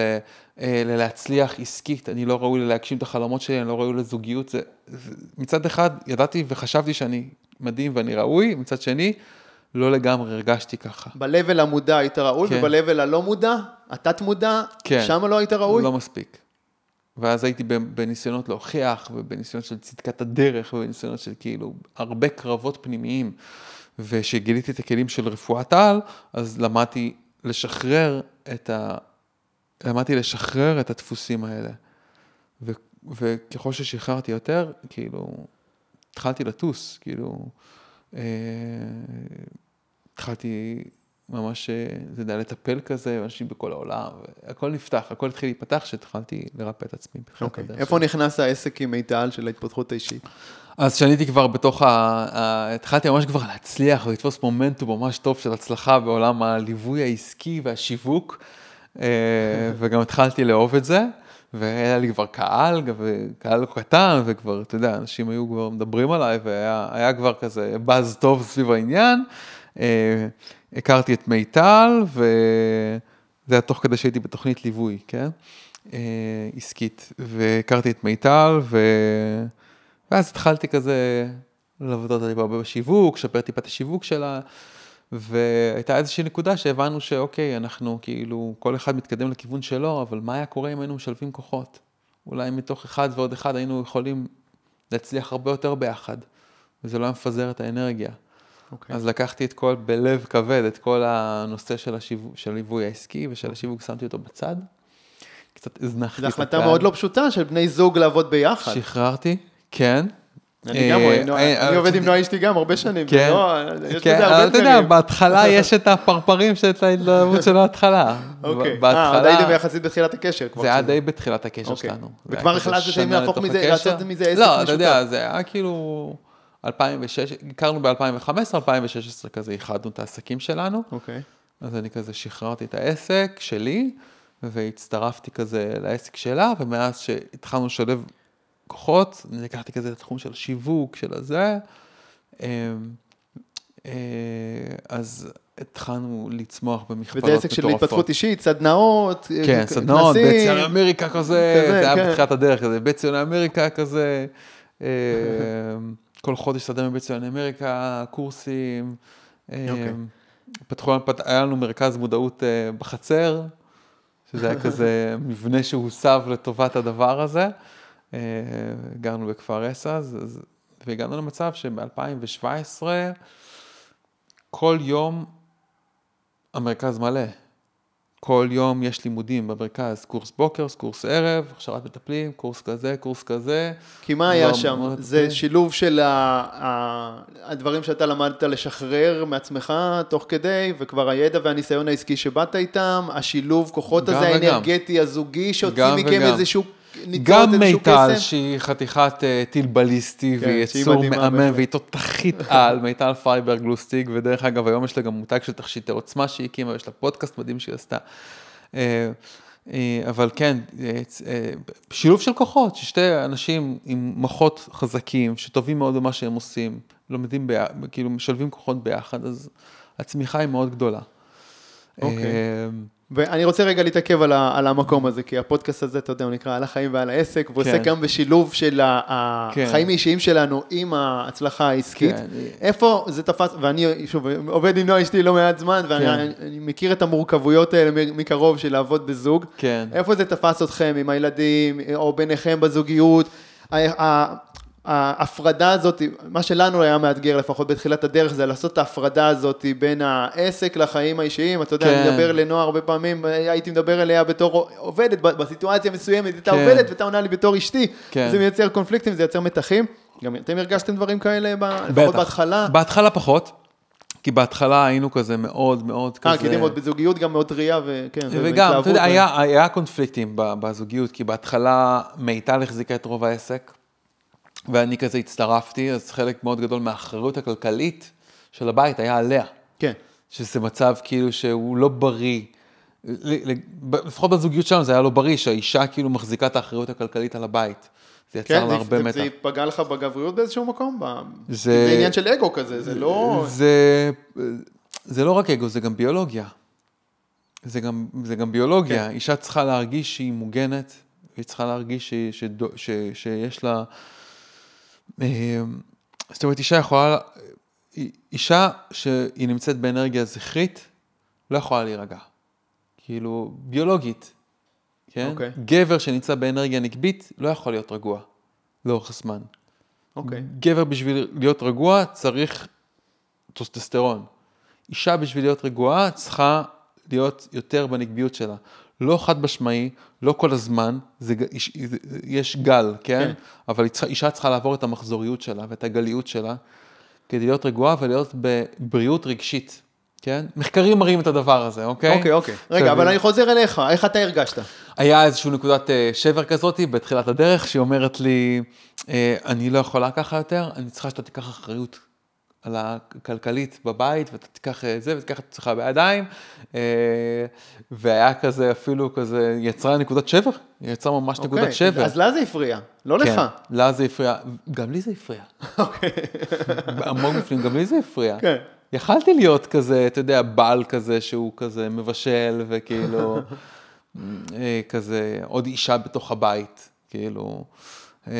אה, ללהצליח עסקית, אני לא ראוי ללהגשים את החלומות שלי, אני לא ראוי לזוגיות. זה, זה, מצד אחד, ידעתי וחשבתי שאני מדהים ואני ראוי, מצד שני, לא לגמרי הרגשתי ככה. ב-level המודע היית ראוי, כן. וב-level הלא מודע, התת מודע, כן. שם לא היית ראוי? לא מספיק. ואז הייתי בניסיונות להוכיח, ובניסיונות של צדקת הדרך, ובניסיונות של כאילו הרבה קרבות פנימיים. וכשגיליתי את הכלים של רפואת על, אז למדתי לשחרר את ה... למדתי לשחרר את הדפוסים האלה. ו... וככל ששחררתי יותר, כאילו, התחלתי לטוס, כאילו, אה... התחלתי ממש, אתה יודע, לטפל כזה, אנשים בכל העולם, והכל נפתח, הכל התחיל להיפתח כשהתחלתי לרפא את עצמי. אוקיי. הדרך איפה נכנס העסק עם מיטל של ההתפתחות האישית? אז כשאני כבר בתוך ה... התחלתי ממש כבר להצליח ולתפוס מומנטום ממש טוב של הצלחה בעולם הליווי העסקי והשיווק, אה, וגם התחלתי לאהוב את זה, והיה לי כבר קהל, קהל לא קטן, וכבר, אתה יודע, אנשים היו כבר מדברים עליי, והיה היה כבר כזה באז טוב סביב העניין. אה, הכרתי את מיטל, וזה היה תוך כדי שהייתי בתוכנית ליווי, כן? אה, עסקית, והכרתי את מיטל, ו... ואז התחלתי כזה לעבוד אותה הרבה בשיווק, לשפר טיפה את השיווק שלה, והייתה איזושהי נקודה שהבנו שאוקיי, אנחנו כאילו, כל אחד מתקדם לכיוון שלו, אבל מה היה קורה אם היינו משלבים כוחות? אולי מתוך אחד ועוד אחד היינו יכולים להצליח הרבה יותר ביחד, וזה לא היה מפזר את האנרגיה. אוקיי. אז לקחתי את כל, בלב כבד, את כל הנושא של, השיווק, של הליווי העסקי ושל השיווק, שמתי אותו בצד. קצת הזנחתי זו את החלטה הקהל. מאוד לא פשוטה של בני זוג לעבוד ביחד. שחררתי, כן. אני גם, אה, אה, אני עובד אה, עם נועה אשתי גם הרבה שנים. כן, לא, יש כן, אתה יודע. בהתחלה יש את הפרפרים של ההתלהבות של ההתחלה. אוקיי. אה, עוד הייתם יחסית בתחילת הקשר. זה היה שזה- די בתחילת הקשר אוקיי. שלנו. וכבר החלטתם להפוך מזה-. לעשות מזה עסק לא, אתה משותף. יודע, זה היה כאילו 2006, הכרנו ב-2015, 2016 כזה, איחדנו את העסקים שלנו. אוקיי. אז אני כזה שחררתי את העסק שלי, והצטרפתי כזה לעסק שלה, ומאז שהתחלנו לשלב כוחות, אני לקחתי כזה את התחום של השיווק, של הזה, אמ, אה, אז התחלנו לצמוח במכפלות וזה מטורפות. עסק של התפתחות אישית, סדנאות, כן, כ- סדנאות. בית ציוני אמריקה כזה, כזה, זה היה כן. בתחילת הדרך כזה, בית ציוני אמריקה כזה, אה, כל חודש סדנה בבית ציוני אמריקה, קורסים. אוקיי. פתחו, פת- היה לנו מרכז מודעות אה, בחצר, שזה היה כזה מבנה שהוסב לטובת הדבר הזה. אה, גרנו בכפר אז- אז- והגענו למצב שב-2017, כל יום המרכז מלא. כל יום יש לימודים במרכז, קורס בוקר, קורס ערב, הכשרת מטפלים, קורס כזה, קורס כזה. כי מה היה לא, שם? מאוד זה יפה. שילוב של ה- ה- הדברים שאתה למדת לשחרר מעצמך תוך כדי, וכבר הידע והניסיון העסקי שבאת איתם, השילוב כוחות הזה וגם. האנרגטי, הזוגי, שהוציא מכם וגם. איזשהו גם מיטל. שהיא חתיכת אה, טיל בליסטי, כן, והיא יצור מהמם. והיא תותחית על, מיטל פייברג לוסטיג, ודרך אגב, היום יש לה גם מותג של תכשיטי עוצמה שהיא הקימה, יש לה פודקאסט מדהים שהיא עשתה. אה, אה, אבל כן, שילוב של כוחות, ששתי אנשים עם מוחות חזקים, שטובים מאוד במה שהם עושים, לומדים, ביחד, כאילו משלבים כוחות ביחד, אז הצמיחה היא מאוד גדולה. אוקיי. אה, ואני רוצה רגע להתעכב על, ה, על המקום הזה, כי הפודקאסט הזה, אתה יודע, הוא נקרא על החיים ועל העסק, והוא כן. גם בשילוב של כן. החיים האישיים שלנו עם ההצלחה העסקית. כן. איפה זה תפס, ואני שוב עובד עם נועה אשתי לא מעט זמן, ואני כן. אני מכיר את המורכבויות האלה מקרוב של לעבוד בזוג. כן. איפה זה תפס אתכם עם הילדים, או ביניכם בזוגיות? ההפרדה הזאת, מה שלנו היה מאתגר לפחות בתחילת הדרך, זה לעשות את ההפרדה הזאת בין העסק לחיים האישיים. אתה יודע, כן. אני מדבר לנועה הרבה פעמים, הייתי מדבר אליה בתור עובדת, בסיטואציה מסוימת, הייתה כן. עובדת ואתה עונה לי בתור אשתי. כן. זה מייצר קונפליקטים, זה יוצר מתחים. גם אתם הרגשתם דברים כאלה, לפחות בהתחלה? בהתחלה פחות, כי בהתחלה היינו כזה מאוד מאוד כזה... אה, כי אתם עוד בזוגיות גם מאוד טריה, וכן, וגם, אתה יודע, היה, היה קונפליקטים בזוגיות, כי בהתחלה מיטל החזיקה את רוב העסק, ואני כזה הצטרפתי, אז חלק מאוד גדול מהאחריות הכלכלית של הבית היה עליה. כן. שזה מצב כאילו שהוא לא בריא. לפחות בזוגיות שלנו זה היה לא בריא, שהאישה כאילו מחזיקה את האחריות הכלכלית על הבית. זה יצר כן, לה הרבה מתח. זה פגע לך בגבריות באיזשהו מקום? ב... זה- זה עניין של אגו כזה, זה לא... זה, זה לא רק אגו, זה גם ביולוגיה. זה גם, זה גם ביולוגיה. כן. אישה צריכה להרגיש שהיא מוגנת, היא צריכה להרגיש ש, ש, ש, שיש לה... אה, זאת אומרת, אישה יכולה... אישה שהיא נמצאת באנרגיה זכרית, לא יכולה להירגע. כאילו, ביולוגית, כן? אוקיי. גבר שנמצא באנרגיה נקבית, לא יכול להיות רגוע לאורך זמן. אוקיי. גבר בשביל להיות רגוע צריך טוסטסטרון. אישה בשביל להיות רגועה צריכה להיות יותר בנקביות שלה. לא חד משמעי, לא כל הזמן, זה, זה- יש גל, כן? כן. אבל אישה צריכה לעבור את המחזוריות שלה ואת הגליות שלה כדי להיות רגועה ולהיות בבריאות רגשית, כן? מחקרים מראים את הדבר הזה, אוקיי? אוקיי, אוקיי. רגע, אבל אני חוזר אליך, איך אתה הרגשת? היה איזושהי נקודת אה, שבר כזאת בתחילת הדרך, שהיא אומרת לי, אה, אני לא יכולה ככה יותר, אני צריכה שאתה תיקח אחריות על הכלכלית בבית, ואתה תיקח אה, זה, ותיקח את עצמך בידיים, אה, והיה כזה אפילו כזה, יצרה נקודת שבר, יצרה ממש נקודת אוקיי, שבר. אז לה זה הפריע, לא כן, לך. לה זה הפריע, גם לי זה הפריע. אוקיי. עמוק בפנים, גם לי זה הפריע. כן. יכלתי להיות כזה, אתה יודע, בעל כזה שהוא כזה מבשל וכאילו, אה, כזה עוד אישה בתוך הבית, כאילו. אה,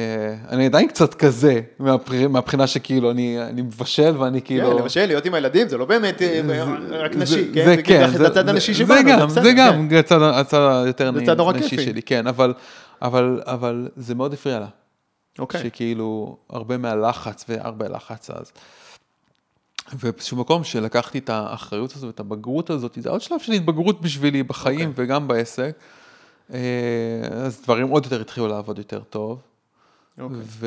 אני עדיין קצת כזה, מהבח- מהבחינה שכאילו אני, אני מבשל ואני כאילו... כן, למשל, להיות עם הילדים זה לא באמת אה, רק נשי, כן? זה זה כן, כאילו הצד הנשי זה שבנו, גם, זה כן. גם הצד, הצד היותר זה נשי. שלי, כן, אבל, אבל, אבל זה מאוד הפריע לה. אוקיי. שכאילו הרבה מהלחץ והרבה לחץ אז. ובאיזשהו מקום שלקחתי את האחריות הזאת ואת הבגרות הזאת, זה עוד שלב של התבגרות בשבילי בחיים אוקיי. וגם בעסק. אה, אז דברים עוד יותר התחילו לעבוד יותר טוב. אוקיי. ו...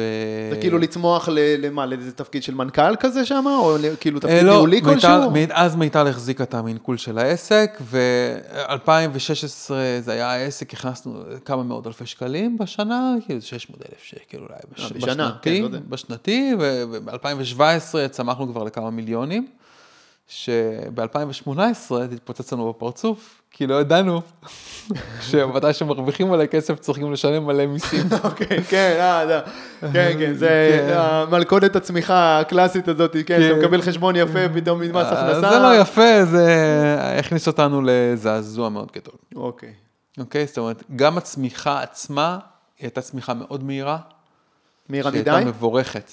זה כאילו לצמוח ל- למה, לאיזה תפקיד של מנכ"ל כזה שם, או כאילו אה, תפקיד לא, ניהולי מיטל- כלשהו? מ- אז מיטל החזיקה את המנכול של העסק, ו-2016 זה היה העסק, הכנסנו כמה מאות אלפי שקלים בשנה, כאילו 600 אלף שקל אולי בש- אה, בשנה, כן, בשנתי, לא יודע. בשנתי, וב-2017 צמחנו כבר לכמה מיליונים, שב-2018 זה התפוצץ לנו בפרצוף, כי לא ידענו שמתי שמרוויחים עליי כסף צריכים לשלם מלא מיסים. אוקיי, כן, אה, זה- כן, כן, זה כן. המלכודת הצמיחה הקלאסית הזאת, כן, כן. מקבל חשבון יפה פתאום ממס אה, הכנסה. זה לא יפה, זה הכניס אותנו לזעזוע מאוד גדול. אוקיי. אוקיי? זאת אומרת, גם הצמיחה עצמה, היא הייתה צמיחה מאוד מהירה. מהירה שהייתה מדי? מבורכת.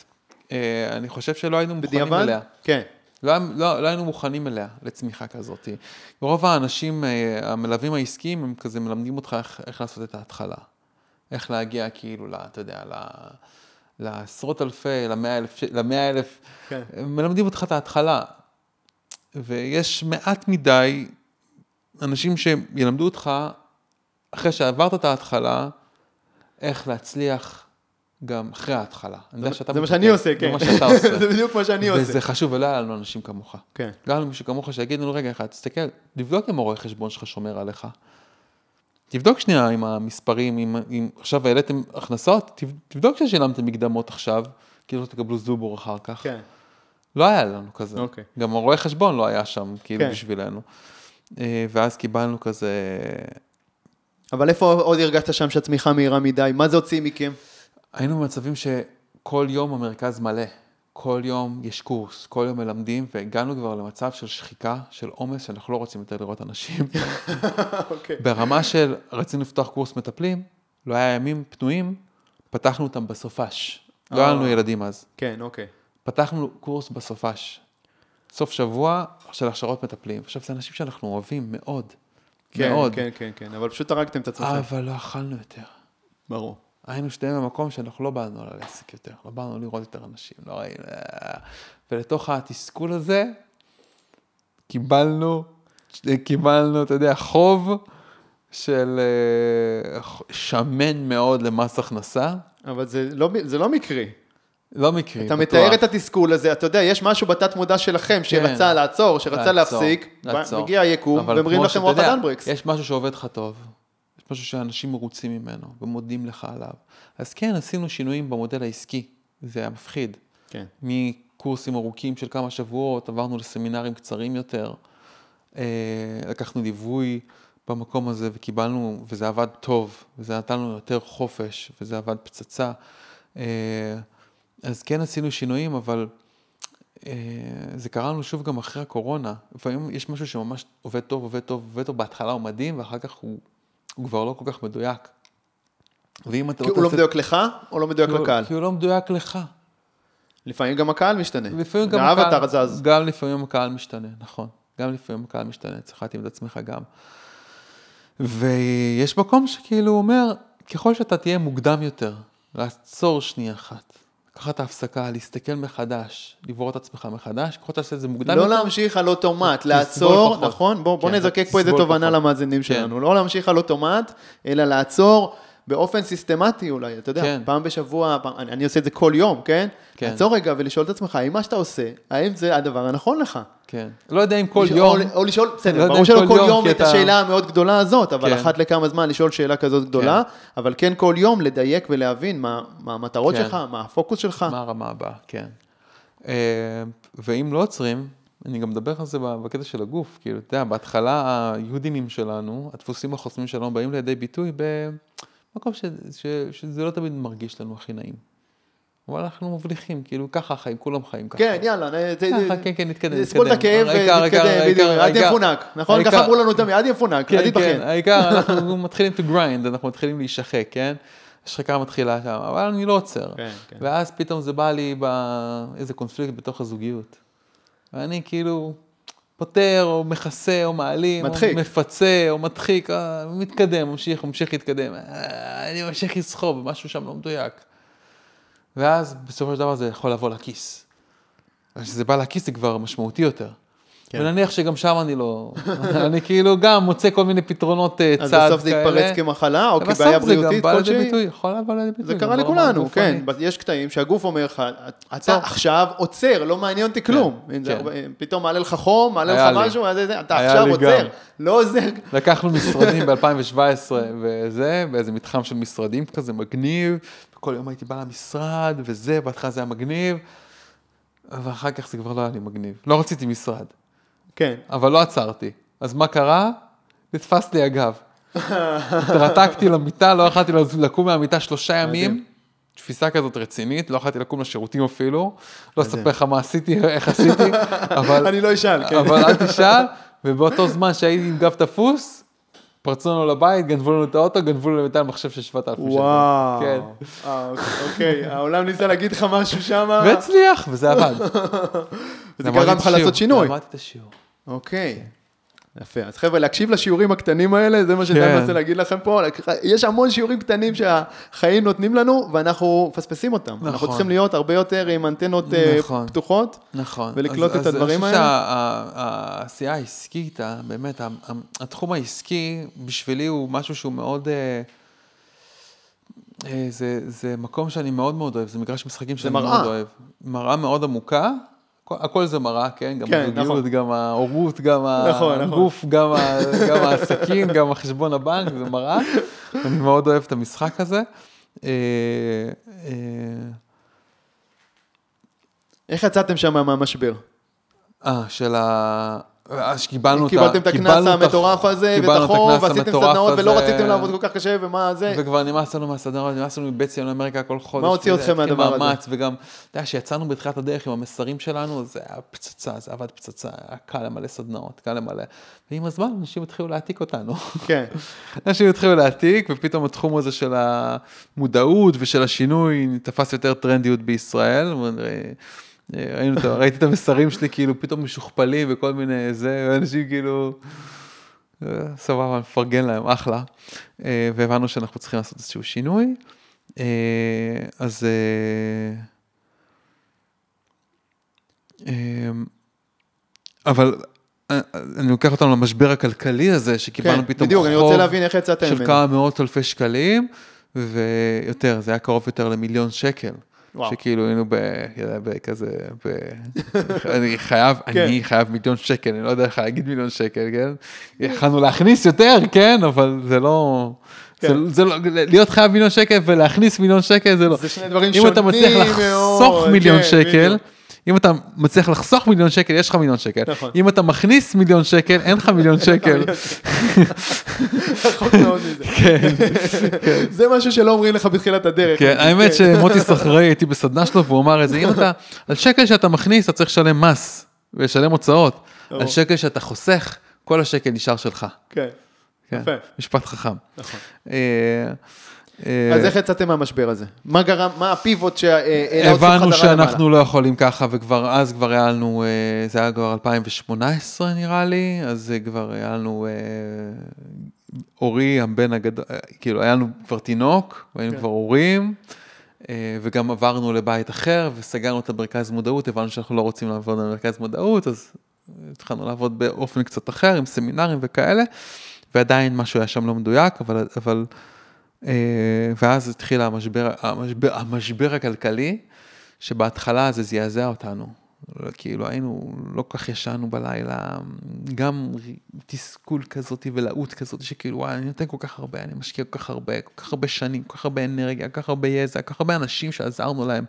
אה, אני חושב שלא היינו מוכנים בדיעבד? אליה. כן. לא, לא, לא היינו מוכנים אליה, לצמיחה כזאת. רוב האנשים, אה, המלווים העסקיים, הם כזה מלמדים אותך איך, איך לעשות את ההתחלה. איך להגיע כאילו, ל- אתה יודע, ל- לעשרות אלפי, למאה אלף, למאה אלף, כן. מלמדים אותך את ההתחלה. ויש מעט מדי אנשים שילמדו אותך, אחרי שעברת את ההתחלה, איך להצליח גם אחרי ההתחלה. אני יודע שאתה זה מה. שאני עושה, כן. זה מה שאתה עושה. זה בדיוק מה שאני עושה. וזה חשוב, ולא היה לנו אנשים כמוך. כן. לנו מישהו כמוך שיגיד לנו, רגע אחד, תסתכל, תבדוק אם הרואה חשבון שלך שומר עליך. תבדוק שנייה עם המספרים, אם, אם עכשיו העליתם הכנסות, תב- תבדוק ששילמתם מקדמות עכשיו, כאילו לא תקבלו זובור אחר כך. כן. לא היה לנו כזה. אוקיי. גם הרואה חשבון לא היה שם, כאילו, כן. בשבילנו. אה, ואז קיבלנו כזה... אבל איפה עוד הרגשת שם שהצמיחה מהירה מדי? מה זה הוציא מכם? היינו במצבים שכל יום המרכז מלא. כל יום יש קורס, כל יום מלמדים, והגענו כבר למצב של שחיקה, של עומס, שאנחנו לא רוצים יותר לראות אנשים. אוקיי. ברמה של רצינו לפתוח קורס מטפלים, לא היה ימים פנויים, פתחנו אותם בסופש. לא היה לנו אה. ילדים אז. כן, אוקיי. פתחנו קורס בסופש. סוף שבוע של הכשרות מטפלים. עכשיו, זה אנשים שאנחנו אוהבים מאוד. כן, מאוד. כן, כן, כן, אבל פשוט הרגתם את עצמכם. אבל לא אכלנו יותר. ברור. היינו שניהם במקום שאנחנו לא באנו על העסק יותר, לא באנו לראות יותר אנשים, לא ראינו... ולתוך התסכול הזה, קיבלנו, קיבלנו, אתה יודע, חוב של אה, שמן מאוד למס הכנסה. אבל זה לא, זה לא מקרי. לא מקרי, אתה בטוח. מתאר את התסכול הזה, אתה יודע, יש משהו בתת מודע שלכם שרצה לעצור, שרצה כן. לעצור, להפסיק, לעצור. מגיע היקום, ואומרים לכם וואחד יודע, אנברקס. יש משהו שעובד לך טוב, משהו שאנשים מרוצים ממנו ומודים לך עליו. אז כן, עשינו שינויים במודל העסקי, זה היה מפחיד. כן. מקורסים ארוכים של כמה שבועות, עברנו לסמינרים קצרים יותר, אה, לקחנו ליווי במקום הזה, וקיבלנו, וזה עבד טוב, וזה נתן לנו יותר חופש, וזה עבד פצצה. אה, אז כן עשינו שינויים, אבל אה, זה קרה לנו שוב גם אחרי הקורונה. לפעמים יש משהו שממש עובד טוב, עובד טוב, עובד טוב, בהתחלה הוא מדהים, ואחר כך הוא, הוא כבר לא כל כך מדויק. ואם אתה כי הוא לא מדויק לך, או לא מדויק לקהל? כי הוא לא מדויק לך. לפעמים גם הקהל משתנה. לפעמים גם האבטר זז. גם לפעמים הקהל משתנה, נכון. גם לפעמים הקהל משתנה, צריך להתאים את עצמך גם. ויש מקום שכאילו אומר, ככל שאתה תהיה מוקדם יותר, לעצור שנייה אחת, לקחת את ההפסקה, להסתכל מחדש, לברור את עצמך מחדש, ככל שאתה עושה את זה מוקדם לא יותר, להמשיך על אוטומט, לעצור. נכון? בוא בוא כן, נזקק פה איזה תובנה. למאזינים כן. שלנו. לא להמשיך על אוטומט, אלא לעצור באופן סיסטמטי אולי, אתה יודע, כן. פעם בשבוע, פעם- אני אני עושה את זה כל יום, כן? כן. לעצור רגע ולשאול את עצמך, האם מה שאתה עושה, האם זה הדבר הנכון לך? כן. לא יודע אם כל לשאול- יום, או, או לשאול, לא בסדר, יודע ברור שלא כל יום, יום את אתה- השאלה המאוד גדולה הזאת, אבל כן. אחת לכמה זמן לשאול שאלה כזאת גדולה, אבל כן כל יום לדייק ולהבין מה מה המטרות כן. שלך, מה הפוקוס שלך. מה הרמה הבאה, כן. אה, ואם לא עוצרים, אני גם מדבר על זה בקטע של הגוף, כאילו, אתה יודע, בהתחלה היודינים שלנו, הדפוסים החוסמים שלנו באים לידי ביטוי במקום ש, ש, שזה לא תמיד מרגיש לנו הכי נעים. אבל אנחנו מבליחים, כאילו, ככה החיים, כולם חיים ככה. כן, יאללה, ת- ככה, כן, כן, נתקדם, את נתקדם. הכאב העיקר, העיקר, ונתקדם, בדיוק, אל תהיה מפונק, נכון? ככה אמרו לנו תמיד, אל תהיה מפונק, אל כן. כן, העיקר אנחנו מתחילים to grind, אנחנו מתחילים להישחק, כן? השחקה מתחילה שם, אבל אני לא עוצר. כן, כן. ואז פתאום זה בא לי באיזה קונפליקט בתוך הזוגיות. ואני כאילו פותר, או מכסה, או מעלים, מדחיק. או מפצה, או מדחיק, אה, מתקדם, ממשיך, ממשיך להתקדם. אה, אני ממשיך לסחוב, משהו שם לא מדויק. ואז בסופו של דבר זה יכול לבוא לכיס. כשזה בא לכיס זה כבר משמעותי יותר. כן. ונניח שגם שם אני לא, אני כאילו גם מוצא כל מיני פתרונות אה, צד אז כאלה. בסוף זה יתפרץ כמחלה או כבעיה זה גם בריאותית בא לידי כלשהי? ביטוי, יכול לבוא לידי ביטוי. זה קרה ברמה לכולנו, כן, הגופנית. יש קטעים שהגוף אומר לך, אתה. עכשיו עוצר, לא מעניין אותי כלום. זה- כן. פתאום מעלה לך חום, מעלה לך. משהו, אתה עכשיו עוצר. לא עוזר. לקחנו משרדים ב-2017 וזה, באיזה מתחם של משרדים כזה מגניב, וכל יום הייתי בא למשרד וזה, בהתחלה זה היה מגניב, ואחר כך זה כבר לא היה לי מגניב. לא רציתי משרד, כן. אבל לא עצרתי. אז מה קרה? נתפס לי הגב. התרתקתי למיטה, לא יכולתי לקום מהמיטה שלושה ימים. תפיסה כזאת רצינית, לא יכולתי לקום לשירותים אפילו. לא. אספר לך מה עשיתי, איך עשיתי, אבל... אני לא אשאל, כן. אבל אל תשאל, ובאותו זמן שהייתי עם גב תפוס, פרצו לנו לבית, גנבו לנו את האוטו, גנבו לנו את המחשב של 7,000 שקל. וואו. כן. אה, אוקיי, העולם ניסה להגיד לך משהו שם, והצליח, וזה עבד. וזה למדתי גרם לך לעשות שינוי. למדתי את השיעור. אוקיי. יפה, אז חבר'ה, להקשיב לשיעורים הקטנים האלה, זה מה שדן כן. מנסה להגיד לכם פה, יש המון שיעורים קטנים שהחיים נותנים לנו, ואנחנו מפספסים אותם. אנחנו נכון. צריכים להיות הרבה יותר עם אנטנות אה, נכון. פתוחות. נכון. ולקלוט אז- את הדברים אז האלה? אני חושב שהעשייה העסקית, ה- באמת, התחום העסקי, בשבילי הוא משהו שהוא מאוד... אה, אה, זה, זה מקום שאני מאוד מאוד אוהב, זה מגרש משחקים שאני מראה. מאוד אוהב. מראה מאוד עמוקה, הכל, זה מראה, כן? גם כן, הזוגיות, נכון. גם ההורות, גם נכון, נכון. הגוף, גם, ה, גם העסקים, גם החשבון הבנק, זה מראה. אני מאוד אוהב את המשחק הזה. אה, אה, איך יצאתם שם מהמשבר? אה, של ה... אז שקיבלנו את ה... קיבלתם את הקנס קיבלנו המטורף הזה, ואת קיבלנו הקנס ועשיתם סדנאות, ולא. רציתם לעבוד כל כך קשה, ומה זה? וכבר נמאס לנו מהסדרות, נמאס לנו מבית ציון אמריקה כל חודש. מה הוציא אתכם מהדבר הזה? מאמץ, וגם, אתה יודע, כשיצאנו בתחילת הדרך עם המסרים שלנו, זה היה פצצה, זה עבד פצצה, היה קל למלא סדנאות, קל למלא. ועם הזמן אנשים התחילו להעתיק אותנו. כן. אנשים התחילו להעתיק, ופתאום התחום הזה של המודעות ושל השינוי תפס יותר טרנדיות בישראל. ראינו, את ה- ראיתי את המסרים שלי כאילו פתאום משוכפלים וכל מיני זה, ואנשים כאילו, אה, סבבה, נפרגן להם, אחלה. אה, והבנו שאנחנו צריכים לעשות איזשהו שינוי. אה, אז... אה, אה, אבל אה, אני לוקח אותנו למשבר הכלכלי הזה, שקיבלנו כן, פתאום בדיוק, אני חוב של. כמה מאות אלפי שקלים, ויותר, זה היה קרוב יותר למיליון שקל. וואו. שכאילו היינו ב... יודע, בכזה... ב... אני חייב, כן. אני חייב מיליון שקל, אני לא יודע איך להגיד מיליון שקל, כן? יכלנו להכניס יותר, כן, אבל זה לא... כן. זה, זה לא, להיות חייב מיליון שקל ולהכניס מיליון שקל זה לא. זה שני דברים אם אתה שונים מצליח לחסוך מאוד, מיליון כן, שקל, בדיוק. אם אתה מצליח לחסוך מיליון שקל, יש לך מיליון שקל. נכון. אם אתה מכניס מיליון שקל, אין לך מיליון שקל. רחוק מאוד מזה. כן, זה משהו שלא אומרים לך בתחילת הדרך. כן, האמת שמוטי סחראי, הייתי בסדנה שלו והוא אמר את זה, אם אתה, על שקל שאתה מכניס, אתה צריך לשלם מס ולשלם הוצאות. על שקל שאתה חוסך, כל השקל נשאר שלך. כן, כן, יפה. משפט חכם. נכון. אה, אה, אז איך יצאתם מהמשבר הזה? מה גרם, מה הפיבוט שהעלה אתכם הבנו חזרה למעלה? שאנחנו לא יכולים ככה, וכבר אז כבר היה לנו, אה, זה היה כבר 2018 נראה לי, אז כבר היה לנו, אה, אורי, הבן הגדול, אה, כאילו היה לנו כבר תינוק, והיינו כן. כבר הורים, אה, וגם עברנו לבית אחר, וסגרנו את המרכז מודעות, הבנו שאנחנו לא רוצים לעבוד במרכז מודעות, אז התחלנו לעבוד באופן קצת אחר, עם סמינרים וכאלה, ועדיין משהו היה שם לא מדויק, אבל... אבל אה, ואז התחיל המשבר, המשבר, המשבר הכלכלי, שבהתחלה זה זעזע אותנו. כאילו היינו, לא כל כך ישנו בלילה, גם תסכול כזאת ולהות כזאת, שכאילו וואי, אני נותן כל כך הרבה, אני משקיע כל כך הרבה, כל כך הרבה שנים, כל כך הרבה אנרגיה, כל כך הרבה יזע, כל כך הרבה אנשים שעזרנו להם.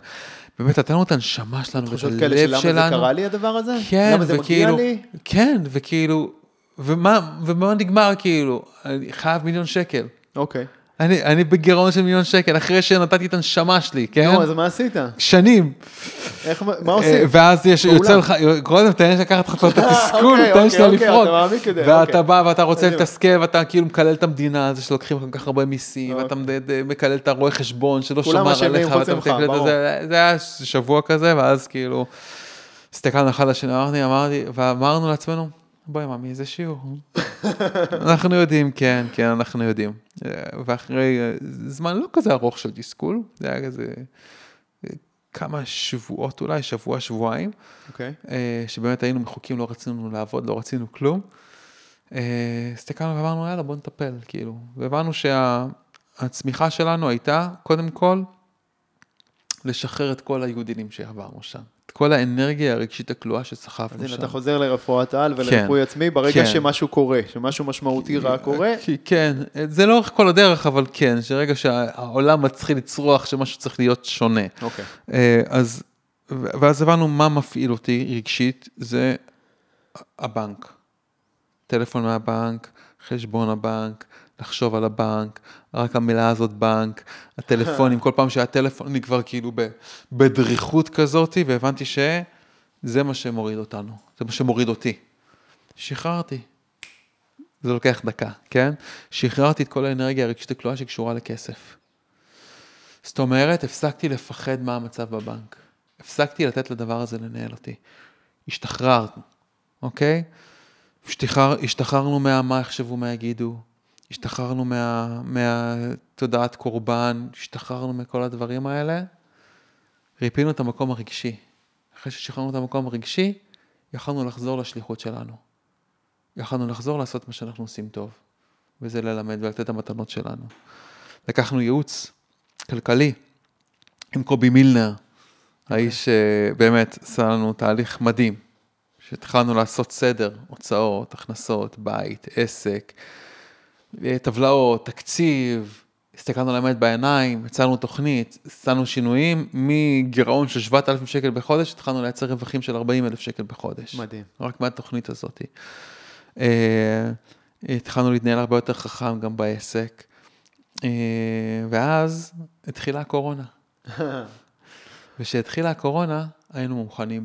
באמת, נתנו את הנשמה שלנו ואת תחושות הלב כאלה שלנו. של למה זה קרה לי הדבר הזה? כן, למה זה וכאילו, מגיע לי? כן, וכאילו, ומה, ומה נגמר כאילו, אני חייב מיליון שקל. אוקיי. אני, אני בגירעון של מיליון שקל, אחרי שנתתי את הנשמה שלי, כן? נו, אז מה עשית? שנים. איך, מה אה, עושים? ואז יש. יוצא לך, קודם תן לי לקחת לך את התסכול, אוקיי, תן לי אוקיי, שנייה אוקיי, לפרוק. כדי, ואתה. בא ואתה רוצה. לתסכל, ואתה כאילו מקלל את המדינה, זה שלוקחים כל כך הרבה מיסים, ואתה ד- מקלל את הרואה חשבון שלא שמר עליך, ואתה ממך, מתקל את. זה, זה היה שבוע כזה, ואז כאילו, הסתכלנו אחד לשני, אמרתי, ואמרנו לעצמנו, בואי ממי, איזה שיעור. אנחנו יודעים, כן, כן, אנחנו יודעים. אה, ואחרי אה, זמן לא כזה ארוך של תסכול, זה היה כזה אה, כמה שבועות אולי, שבוע, שבועיים, אוקיי. אה, שבאמת היינו מחוקים, לא רצינו לעבוד, לא רצינו כלום. אה, הסתכלנו ואמרנו, יאללה, בוא נטפל, כאילו. והבנו שהצמיחה שלנו הייתה, קודם כל, לשחרר את כל היהודינים שעברנו שם. כל האנרגיה הרגשית הכלואה אז שסחפנו הנה, שם. אתה חוזר לרפואת על ולריפוי עצמי ברגע כן. שמשהו קורה, שמשהו משמעותי רע קורה. כי כן, זה לא כל הדרך, אבל כן, שרגע שהעולם מתחיל לצרוח, שמשהו צריך להיות שונה. אוקיי. אה, אז, ואז הבנו מה מפעיל אותי רגשית, זה הבנק. טלפון מהבנק, חשבון הבנק, לחשוב על הבנק, רק המילה הזאת בנק, הטלפונים, כל פעם שהיה טלפון, אני כבר כאילו בדריכות כזאת, והבנתי שזה מה שמוריד אותנו, זה מה שמוריד אותי. שחררתי. זה לוקח דקה, כן? שחררתי את כל האנרגיה הרגשית הכלואה שקשורה לכסף. זאת אומרת, הפסקתי לפחד מה המצב בבנק. הפסקתי לתת לדבר הזה לנהל אותי. השתחררנו, אוקיי? השתחרר, השתחררנו מהמה יחשבו, מה יגידו. השתחררנו מה, מהתודעת קורבן, השתחררנו מכל הדברים האלה. ריפינו את המקום הרגשי. אחרי ששחררנו את המקום הרגשי, יכלנו לחזור לשליחות שלנו. יכלנו לחזור לעשות מה שאנחנו עושים טוב, וזה ללמד ולתת את המתנות שלנו. לקחנו ייעוץ כלכלי עם קובי מילנר, האיש שבאמת עשה לנו תהליך מדהים, שהתחלנו לעשות סדר, הוצאות, הכנסות, בית, עסק, אה, טבלאות, תקציב, הסתכלנו לאמת בעיניים, הצענו תוכנית, עשינו שינויים, מגירעון של 7,000 שקל בחודש, התחלנו לייצר רווחים של 40,000 שקל בחודש. מדהים. רק מהתוכנית הזאת. אה, התחלנו להתנהל הרבה יותר חכם גם בעסק, אה, ואז התחילה הקורונה. וכשהתחילה הקורונה, היינו מוכנים.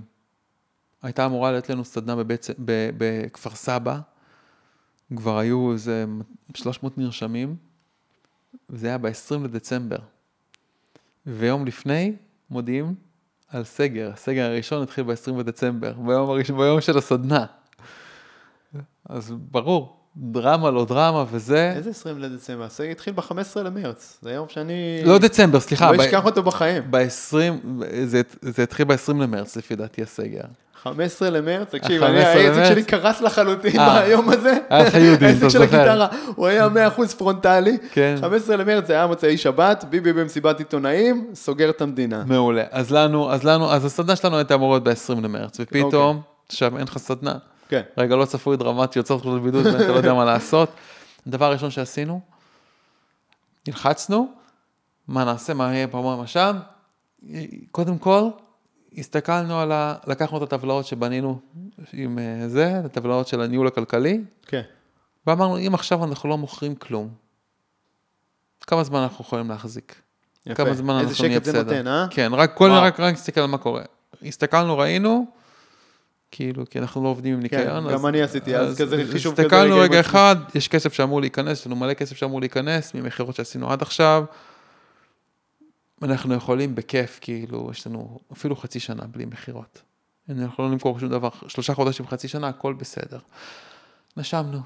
הייתה אמורה להיות לנו סדנה בבית, ב, בכפר סבא, כבר היו איזה 300 נרשמים, וזה היה ב-20 לדצמבר. ויום לפני מודיעים על סגר, הסגר הראשון התחיל ב-20 בדצמבר, ביום, הראשון, ביום של הסדנה. אז ברור, דרמה לא דרמה וזה, איזה 20 לדצמבר? הסגר התחיל ב-15 למרץ. זה יום שאני... לא דצמבר, סליחה, לא אשכח אותו בחיים. ב-20, זה, זה התחיל ב-20 למרץ לפי דעתי הסגר. 15 למרץ, תקשיב, ה- אני, 15 העסק? שלי קרס לחלוטין אה. ביום הזה. היה לך יהודים, העסק אתה של זוכר. הגיטרה, הוא היה 100% פרונטלי. כן. 15 למרץ זה היה מוצאי שבת, ביבי במסיבת עיתונאים, סוגר את המדינה. מעולה. אז לנו, אז לנו, אז הסדנה שלנו הייתה אמורה להיות ב-20 למרץ, ופתאום, אוקיי. עכשיו אין לך סדנה. כן. רגע לא צפוי דרמטי, יוצא אותך לבידוד ואתה לא יודע מה לעשות. הדבר הראשון שעשינו, נלחצנו, מה נעשה, מה יהיה פה, מה שם, קודם כל, הסתכלנו על ה... לקחנו את הטבלאות שבנינו עם אה, זה, את הטבלאות של הניהול הכלכלי, כן. ואמרנו, אם עכשיו אנחנו לא מוכרים כלום, כמה זמן אנחנו יכולים להחזיק? יפה. כמה זמן איזה אנחנו נהיה שקט זה בסדר? נותן, אה? כן, רק כל. רק, רק נסתכל על מה קורה. הסתכלנו, ראינו, כאילו, כי אנחנו לא עובדים עם ניקיון. כן, גם אני עשיתי אז כזה חישוב כזה הסתכלנו רגע. אחד, יש כסף שאמור להיכנס, יש לנו מלא כסף שאמור להיכנס ממכירות שעשינו עד עכשיו. אנחנו יכולים בכיף, כאילו, יש לנו אפילו חצי שנה בלי מכירות. אנחנו לא נמכור שום דבר, שלושה חודשים, חצי שנה, הכל בסדר. נשמנו.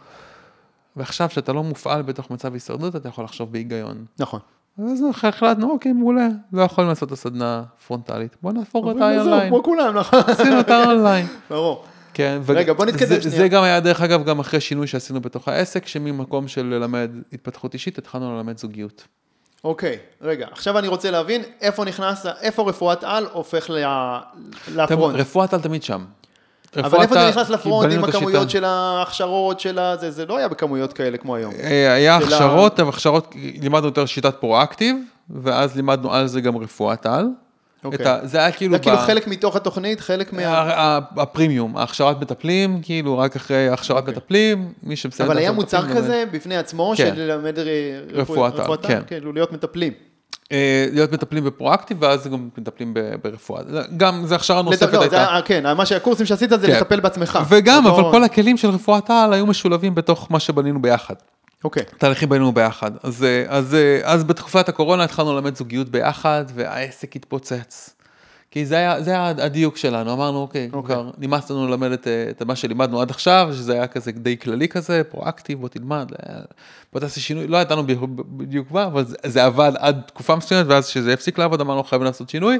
ועכשיו, כשאתה לא מופעל בתוך מצב הישרדות, אתה יכול לחשוב בהיגיון. נכון. אז החלטנו, אוקיי, מעולה, לא יכולים לעשות את הסדנה פרונטלית, בוא נהפוך אותה אונליין. כמו כולם, נכון. עשינו אותה אונליין. ברור. כן, רגע, בוא נתקדם שנייה. זה גם היה, דרך אגב, גם אחרי שינוי שעשינו בתוך העסק, שממקום של ללמד התפתחות אישית, התחלנו ללמד זוגיות. אוקיי, רגע, עכשיו אני רוצה להבין איפה נכנס, איפה רפואת על הופך ל- לפרונט. רפואת על תמיד שם. אבל איפה זה נכנס לפרונט עם. הכמויות של ההכשרות של ה... זה, זה לא היה בכמויות כאלה כמו היום. אה, היה הכשרות, אבל הכשרות, לימדנו יותר שיטת פרואקטיב, ואז לימדנו על זה גם רפואת על. אוקיי. את ה- זה היה כאילו... זה כאילו ב- חלק מתוך התוכנית, חלק מה... הפרימיום, הכשרת מטפלים, כאילו רק אחרי הכשרת מטפלים, מי שמסיים... אבל היה מוצר כזה בפני עצמו, כן. של ללמד ר- רפואת כן. כאילו להיות מטפלים. אה, להיות מטפלים בפרואקטיב, ואז גם מטפלים ברפואה. גם, זו הכשרה נוספת לא, זה הייתה. היה- כן, מה שהקורסים שעשית זה כן. לטפל בעצמך. וגם, אבל לא- כל הכלים של רפואת על היו משולבים בתוך מה שבנינו ביחד. אוקיי. תהליכים בנינו ביחד. אז, אה, אז, אה, אז בתקופת הקורונה התחלנו ללמד זוגיות ביחד, והעסק התפוצץ. כי זה היה, זה היה הדיוק שלנו, אמרנו, אוקיי, אוקיי. כבר נמאס לנו ללמד את, אה, את מה שלימדנו עד עכשיו, שזה היה כזה די כללי כזה, פרואקטיב, בוא תלמד, בוא תעשה שינוי, לא ידענו בדיוק מה, אבל זה, זה עבד עד תקופה מסוימת, ואז כשזה הפסיק לעבוד, אמרנו, חייבים לעשות שינוי,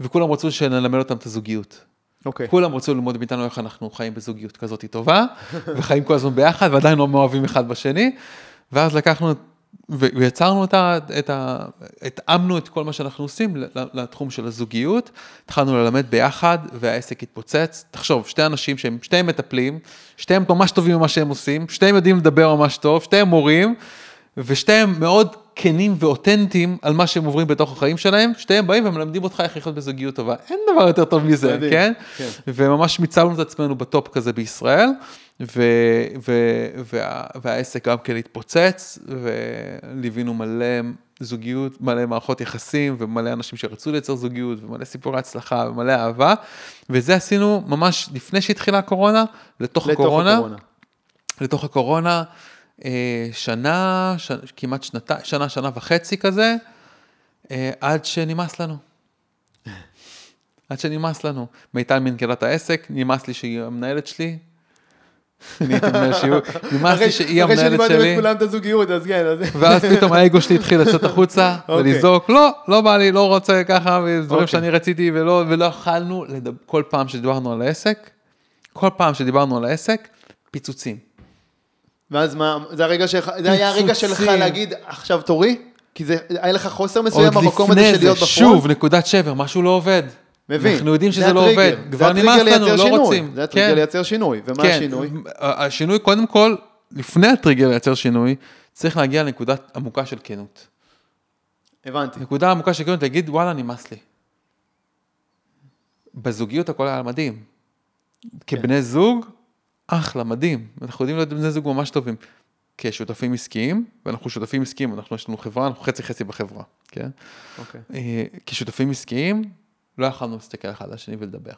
וכולם רצו שנלמד אותם את הזוגיות. אוקיי. כולם רצו ללמוד מאיתנו איך אנחנו חיים בזוגיות כזאת טובה, וחיים כל הזמן ביחד, ועדיין לא מאוהבים אחד בשני. ואז לקחנו ויצרנו את ה... את ה... התאמנו את כל מה שאנחנו עושים לתחום של הזוגיות, התחלנו ללמד ביחד, והעסק התפוצץ. תחשוב, שתי אנשים שהם, שתיהם מטפלים, שתיהם ממש טובים במה שהם עושים, שתיהם יודעים לדבר ממש טוב, שתיהם מורים, ושתיהם מאוד כנים ואותנטיים על מה שהם עוברים בתוך החיים שלהם, שתיהם באים ומלמדים אותך איך לחיות בזוגיות טובה. אין דבר יותר טוב מזה, כן? כן. וממש מיצבנו את עצמנו בטופ כזה בישראל, ו, ו, וה, והעסק גם כן התפוצץ, וליווינו מלא זוגיות, מלא מערכות יחסים, ומלא אנשים שרצו לייצר זוגיות, ומלא סיפורי הצלחה, ומלא אהבה, וזה עשינו ממש לפני שהתחילה הקורונה, לתוך, לתוך הקורונה, הקורונה. לתוך הקורונה, שנה, ש... כמעט שנתיים, שנה, שנה וחצי כזה, אה, עד שנמאס לנו. עד שנמאס לנו. מיטל מנכ"לת העסק, נמאס לי שהיא המנהלת שלי. אני הייתי מנהל שיעור, נמאס לי שהיא אחרי המנהלת שלימדתם שלי. את כולם את הזוגיות, אז כן, אז... ואז פתאום האגו שלי התחיל לצאת החוצה אוקיי. ולזעוק, לא, לא בא לי, לא רוצה ככה, ודברים אוקיי. שאני רציתי ולא, יכלנו, כל פעם שדיברנו על העסק, כל פעם שדיברנו על העסק, פיצוצים. ואז מה, זה הרגע שלך, זה היה הרגע שלך. להגיד, עכשיו תורי? כי זה, היה לך חוסר מסוים במקום הזה של להיות זה, בפרונט? שוב, נקודת שבר, משהו לא עובד. מבין. אנחנו יודעים זה שזה לא הטריגר. עובד, כבר נמאס לנו, לא שינוי. רוצים. זה הטריגר כן. לייצר שינוי, ומה כן, השינוי? השינוי, קודם כל, לפני הטריגר לייצר שינוי, צריך להגיע לנקודת עמוקה של כנות. הבנתי. נקודה עמוקה של כנות, להגיד, וואלה, נמאס לי. בזוגיות הכל היה מדהים. כבני זוג, אחלה, מדהים. אנחנו יודעים להיות בני זוג ממש טובים. כשותפים עסקיים, ואנחנו שותפים עסקיים, אנחנו יש לנו חברה, אנחנו חצי חצי בחברה, כן? אוקיי. אה, כשותפים עסקיים, לא יכולנו להסתכל אחד על השני ולדבר.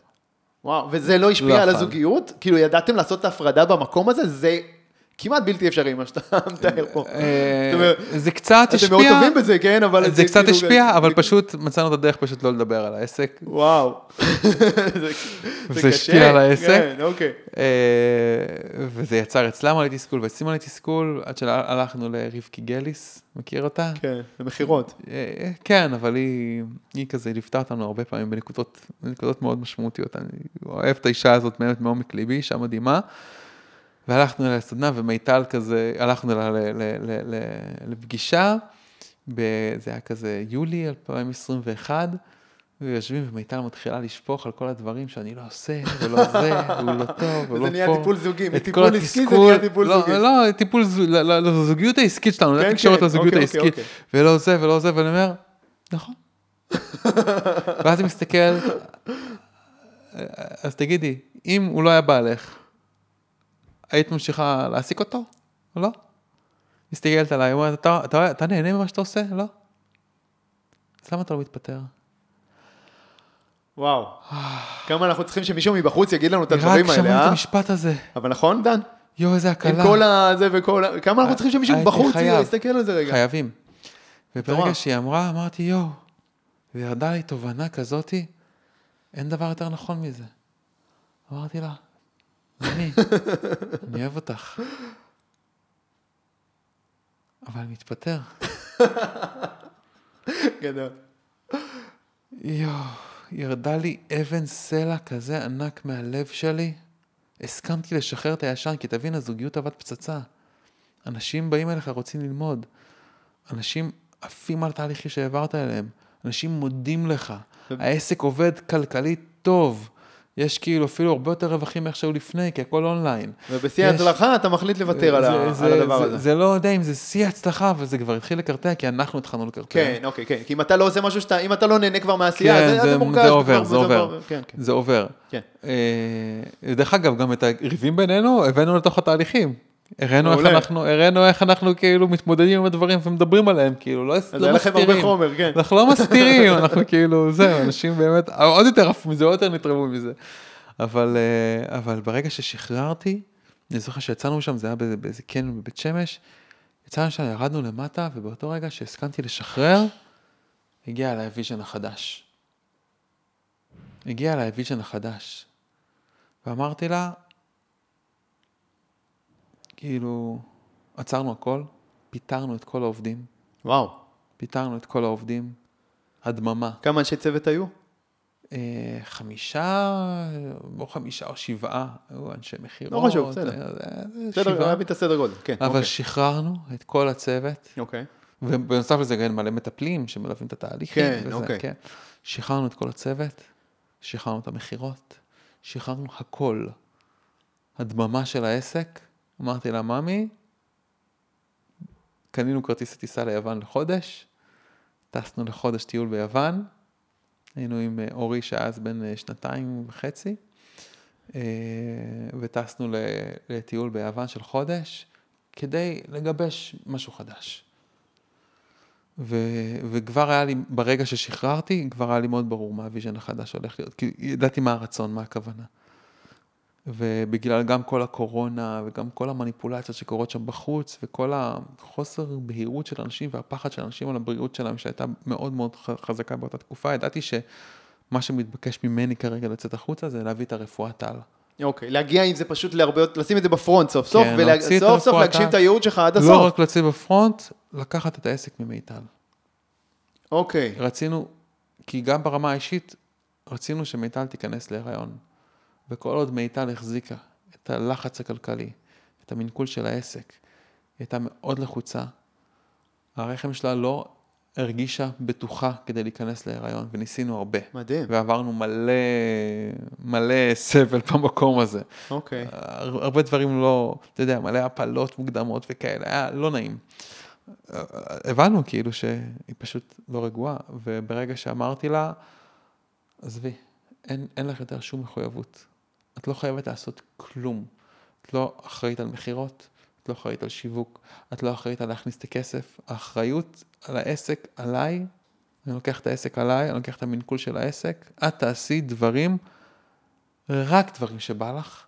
וואו, וזה לא השפיע לא על. הזוגיות? כאילו, ידעתם לעשות את ההפרדה במקום הזה? זה כמעט בלתי אפשרי, מה שאתה מתאר פה. אה, זה קצת אתם מאוד השפיע, טובים בזה, כן? אבל זה קצת כאילו- השפיע, אבל פשוט מצאנו את הדרך פשוט לא לדבר על העסק. וואו. זה-. השפיע על העסק. כן, אוקיי. אה, וזה יצר אצלם עלי תסכול ואצלי עלי תסכול, עד שהלכנו לרבקי גליס, מכיר אותה? כן, זה מכירות. אה, כן, אבל היא, כזה ליוותה אותנו הרבה פעמים בנקודות, בנקודות מאוד משמעותיות. אני אוהב את האישה הזאת באמת מעומק ליבי, אישה מדהימה. והלכנו אליה לסדנה ומיטל כזה, הלכנו אליה לפגישה, זה היה כזה יולי 2021, ויושבים ומיטל מתחילה לשפוך על כל הדברים שאני לא עושה, ולא זה, והוא לא טוב, והוא לא פה. וזה נהיה טיפול זוגי, מטיפול עסקי זה נהיה טיפול לא, זוגי. לא, טיפול, ז- ל- ל- לזוגיות העסקית שלנו, כן, לתקשורת כן, לזוגיות אוקיי, העסקית, אוקיי, ולא זה ולא זה, ואני אומר, נכון. ואז אני מסתכל, אז תגידי, אם הוא לא היה בעלך, היית ממשיכה להעסיק אותו או לא? מסתכלת עליי, אומרת, אתה, אתה, אתה נהנה ממה שאתה עושה? לא? אז למה אתה לא מתפטר? וואו. כמה אנחנו צריכים שמישהו מבחוץ יגיד לנו את הדברים רק שמעתי האלה, את אה? המשפט הזה. אבל נכון, דן? יואו, איזה הקלה. עם כל הזה וכל ה... כמה אנחנו צריכים שמישהו בחוץ. יסתכל על זה רגע. חייבים. וברגע. שהיא אמרה, אמרתי, יואו, וירדה לי תובנה כזאתי, אין דבר יותר נכון מזה. אמרתי לה, אני, אני אוהב אותך. אבל אני מתפטר. גדול. יואו, ירדה לי אבן סלע כזה ענק מהלב שלי. הסכמתי לשחרר את הישן, כי תבין, הזוגיות עבד פצצה. אנשים באים אליך, רוצים ללמוד. אנשים עפים על תהליכים שהעברת אליהם. אנשים מודים לך. העסק עובד כלכלית טוב. יש כאילו אפילו הרבה יותר רווחים מאיך שהיו לפני, כי הכל אונליין. ובשיא יש- ההצלחה אתה מחליט לוותר על ה- זה- על זה- הדבר זה- הזה. זה לא יודע אם זה שיא הצלחה, אבל זה כבר התחיל לקרטע, כי אנחנו התחלנו לקרטע. כן, אוקיי, כן. כי אם אתה לא עושה משהו שאתה, אם אתה לא נהנה כבר מהעשייה, כן, זה- זה- זה מורגש. זה עובר, זה עובר. כן, כן. זה עובר. כן. אה, דרך אגב, גם את הריבים בינינו הבאנו לתוך התהליכים. הראינו איך. אנחנו, הראינו איך אנחנו כאילו מתמודדים עם הדברים ומדברים עליהם, כאילו, לא, אז לא היה לכם הרבה מסתירים. חומר, כן. אנחנו לא מסתירים, אנחנו כאילו, זהו, אנשים באמת, עוד יותר עפו מזה, עוד יותר נתרמו מזה. אבל, אה, אבל ברגע ששחררתי, אני זוכר שיצאנו שם, זה היה באיזה, קניון בבית שמש, יצאנו שם, ירדנו למטה, ובאותו רגע שהסכמתי לשחרר, הגיע אליי ה vision החדש. הגיע אליי ה vision החדש. ואמרתי לה, כאילו, עצרנו הכל, פיטרנו את כל העובדים, וואו. פיטרנו את כל העובדים, הדממה. כמה אנשי צוות היו? אה, חמישה, או חמישה או שבעה, היו אנשי מכירות. לא חשוב, בסדר. אה, אה, בסדר. להבין את הסדר גודל. כן, אבל אוקיי. שחררנו את כל הצוות, אוקיי. ובנוסף לזה גם מלא מטפלים שמלווים את התהליכים. כן, וזה, אוקיי. כן. שחררנו את כל הצוות, שחררנו את המכירות, שחררנו הכל. הדממה של העסק, אמרתי לה, ממי, קנינו כרטיס טיסה ליוון לחודש, טסנו לחודש טיול ביוון, היינו עם אה, אורי שאז בן אה, שנתיים וחצי, אה, וטסנו לטיול ביוון של חודש, כדי לגבש משהו חדש. ו, וכבר היה לי, ברגע ששחררתי, כבר היה לי מאוד ברור מה ה vision החדש הולך להיות, כי ידעתי מה הרצון, מה הכוונה. ובגלל גם כל הקורונה וגם כל המניפולציות שקורות שם בחוץ וכל החוסר בהירות של אנשים והפחד של אנשים על הבריאות שלהם שהייתה מאוד מאוד חזקה באותה תקופה, ידעתי שמה שמתבקש ממני כרגע לצאת החוצה זה להביא את הרפואת על. אוקיי, להגיע עם זה פשוט להרבה יותר, לשים את זה ב front סוף סוף, כן, את וסוף סוף להגשים את הייעוד שלך עד לא הסוף. רק להוציא בפרונט, לקחת את העסק ממיטל. אוקיי, רצינו, כי גם ברמה האישית, רצינו שמיטל תיכנס להיריון. וכל עוד מיטל החזיקה את הלחץ הכלכלי, את המנקול של העסק, היא הייתה מאוד לחוצה. הרחם שלה לא הרגישה בטוחה כדי להיכנס להיריון, וניסינו הרבה. מדהים, ועברנו מלא, מלא סבל במקום הזה. אוקיי. הר- הרבה דברים לא, אתה יודע, מלא הפלות מוקדמות וכאלה, היה לא נעים. הבנו כאילו שהיא פשוט לא רגועה, וברגע שאמרתי לה, עזבי, אין, אין לך יותר שום מחויבות. את לא חייבת לעשות כלום. את לא אחראית על מכירות, את לא אחראית על שיווק, את לא אחראית על להכניס את הכסף. האחריות על העסק עליי, אני לוקח את העסק עליי, אני לוקח את המנקול של העסק, את תעשי דברים, רק דברים שבא לך,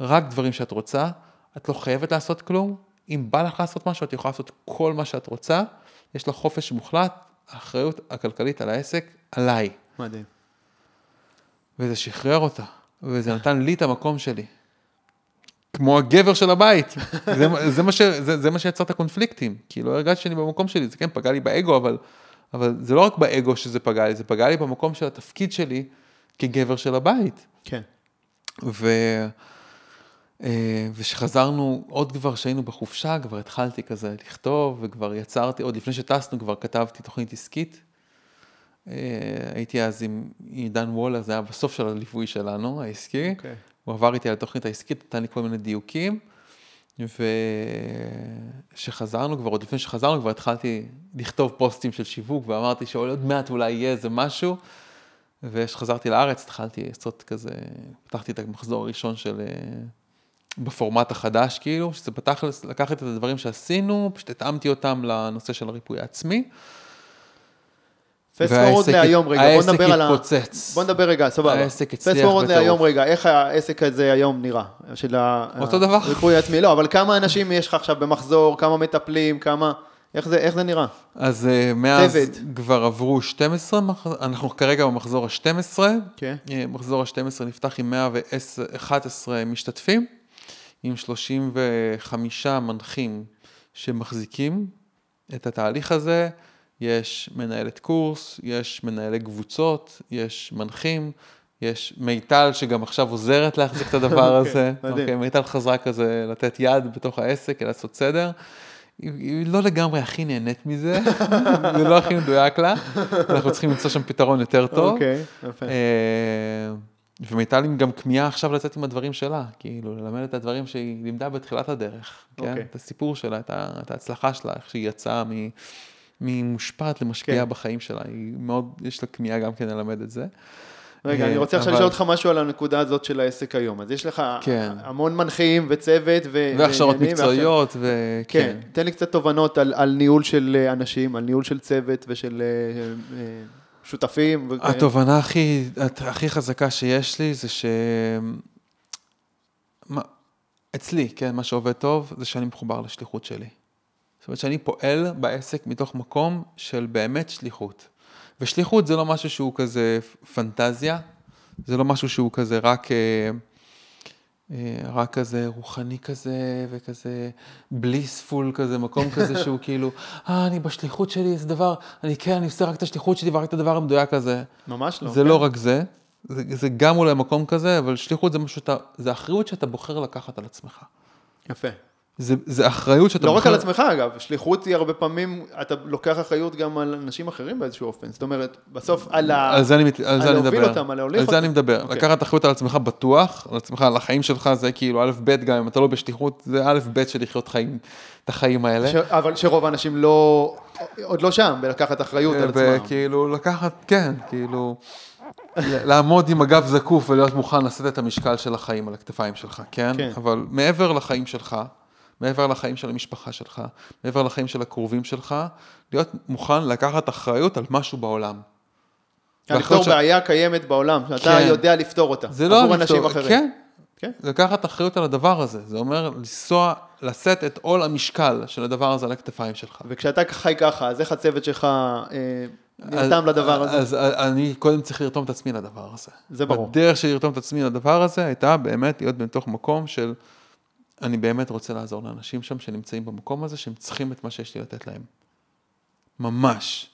רק דברים שאת רוצה, את לא חייבת לעשות כלום. אם בא לך לעשות משהו, את יכולה לעשות כל מה שאת רוצה, יש לך חופש מוחלט, האחריות הכלכלית על העסק עליי. מדהים. וזה שחרר אותה, וזה נתן לי את המקום שלי. כמו הגבר של הבית. זה, זה, מה ש, זה, זה מה שיצר את הקונפליקטים. כי לא הרגשתי שאני במקום שלי, זה כן פגע לי באגו, אבל, אבל זה לא רק באגו שזה פגע לי, זה פגע לי במקום של התפקיד שלי כגבר של הבית. כן. ו... אה, ושחזרנו, עוד כבר שהיינו בחופשה, כבר התחלתי כזה לכתוב, וכבר יצרתי, עוד לפני שטסנו כבר כתבתי תוכנית עסקית. אה, הייתי אז עם עידן וולר, זה היה בסוף של הליווי שלנו, העסקי. אוקיי. הוא עבר איתי על התוכנית העסקית, נתן לי כל מיני דיוקים. וכשחזרנו כבר, עוד לפני שחזרנו כבר התחלתי לכתוב פוסטים של שיווק, ואמרתי שעוד מעט אולי יהיה איזה משהו. וכשחזרתי לארץ התחלתי לעשות כזה, פתחתי את המחזור הראשון של, אה, בפורמט החדש כאילו, שזה פתח, לקחת את הדברים שעשינו, פשוט התאמתי אותם לנושא של הריפוי העצמי. פסט פורוד להיום רגע, בוא נדבר על ה... העסק התפוצץ. בוא נדבר רגע, סבבה. העסק פסט הצליח פורוד בטירוף. להיום רגע, איך העסק הזה היום נראה? של ה- אותו דבר. הריפוי העצמי, לא, אבל כמה אנשים יש לך עכשיו במחזור, כמה מטפלים, כמה... איך זה, איך זה נראה? אז אה, מאז צוות. כבר עברו 12, מח- אנחנו כרגע במחזור ה-12. כן. מחזור ה-12 נפתח עם 111 משתתפים, עם 35 מנחים שמחזיקים את התהליך הזה. יש מנהלת קורס, יש מנהלי קבוצות, יש מנחים, יש מיטל שגם עכשיו עוזרת להחזיק את הדבר אוקיי, הזה. מדהים. אוקיי, מיטל חזרה כזה לתת יד בתוך העסק, לעשות סדר. היא, לא לגמרי הכי נהנית מזה, זה לא הכי מדויק לה, אנחנו צריכים למצוא שם פתרון יותר טוב. אוקיי, יפה. אה, ומיטל עם גם כמיהה עכשיו לצאת עם הדברים שלה, כאילו ללמד את הדברים שהיא לימדה בתחילת הדרך, כן? אוקיי. את הסיפור שלה, את ההצלחה שלה, איך שהיא יצאה מ- ממושפעת למשפיעה כן. בחיים שלה, היא מאוד, יש לה כמיהה גם כן ללמד את זה. רגע, אה, אני רוצה עכשיו לשאול אותך משהו על הנקודה הזאת של העסק היום. אז יש לך כן. המון מנחים וצוות ו... והכשרות מקצועיות, כן, וכן. תן לי קצת תובנות על, על ניהול של אה, אנשים, על ניהול של צוות ושל אה, שותפים. התובנה הכי, הכי חזקה שיש לי זה ש... מה, אצלי, כן, מה שעובד טוב זה שאני מחובר לשליחות שלי. זאת אומרת שאני פועל בעסק מתוך מקום של באמת שליחות. ושליחות זה לא משהו שהוא כזה פנטזיה, זה לא משהו שהוא כזה רק, אה, אה, רק כזה רוחני כזה וכזה בליספול כזה, מקום כזה שהוא כאילו, אה, אני בשליחות שלי, איזה דבר, אני כן, אני עושה רק את השליחות שלי ורק את הדבר המדויק הזה. ממש לא. זה כן. לא רק זה, זה, זה גם אולי מקום כזה, אבל שליחות זה משהו שאתה, זה אחריות שאתה בוחר לקחת על עצמך. יפה. זה, זה אחריות שאתה לא בוחר... רק על עצמך אגב, שליחות היא הרבה פעמים, אתה לוקח אחריות גם על אנשים אחרים באיזשהו אופן. זאת אומרת, בסוף על ה... על זה אני, מת- על זה אני מדבר. אותם, על להוליך על זה אני אותם. מדבר. אוקיי. לקחת אחריות על עצמך בטוח, על עצמך, על החיים שלך, זה כאילו א' ב' גם אם אתה לא בשליחות, זה א' ב' של לחיות חיים, את החיים האלה. ש... אבל שרוב האנשים לא, עוד לא שם, בלקחת אחריות על עצמם. וכאילו לקחת, כן, כאילו, לעמוד עם הגב זקוף ולהיות מוכן לשאת את המשקל של החיים על הכתפיים שלך, כן? כן. אבל מעבר לחיים שלך, מעבר לחיים של המשפחה שלך, מעבר לחיים של הקרובים שלך, להיות מוכן לקחת אחריות על משהו בעולם. לפתור והאחריות ש- בעיה קיימת בעולם, שאתה כן. יודע לפתור אותה. זה לא עבור לפתור- אנשים אחרים. כן, כן. לקחת אחריות על הדבר הזה. זה אומר לנסוע, לשאת את עול המשקל של הדבר הזה על הכתפיים שלך. וכשאתה חי ככה, אז איך הצוות שלך אה, נרתם לדבר הזה? אז אני קודם צריך לרתום את עצמי לדבר הזה. זה ברור. הדרך שלי לרתום את עצמי לדבר הזה הייתה באמת להיות בתוך מקום של, אני באמת רוצה לעזור לאנשים שם שנמצאים במקום הזה, שהם צריכים את מה שיש לי לתת להם. ממש,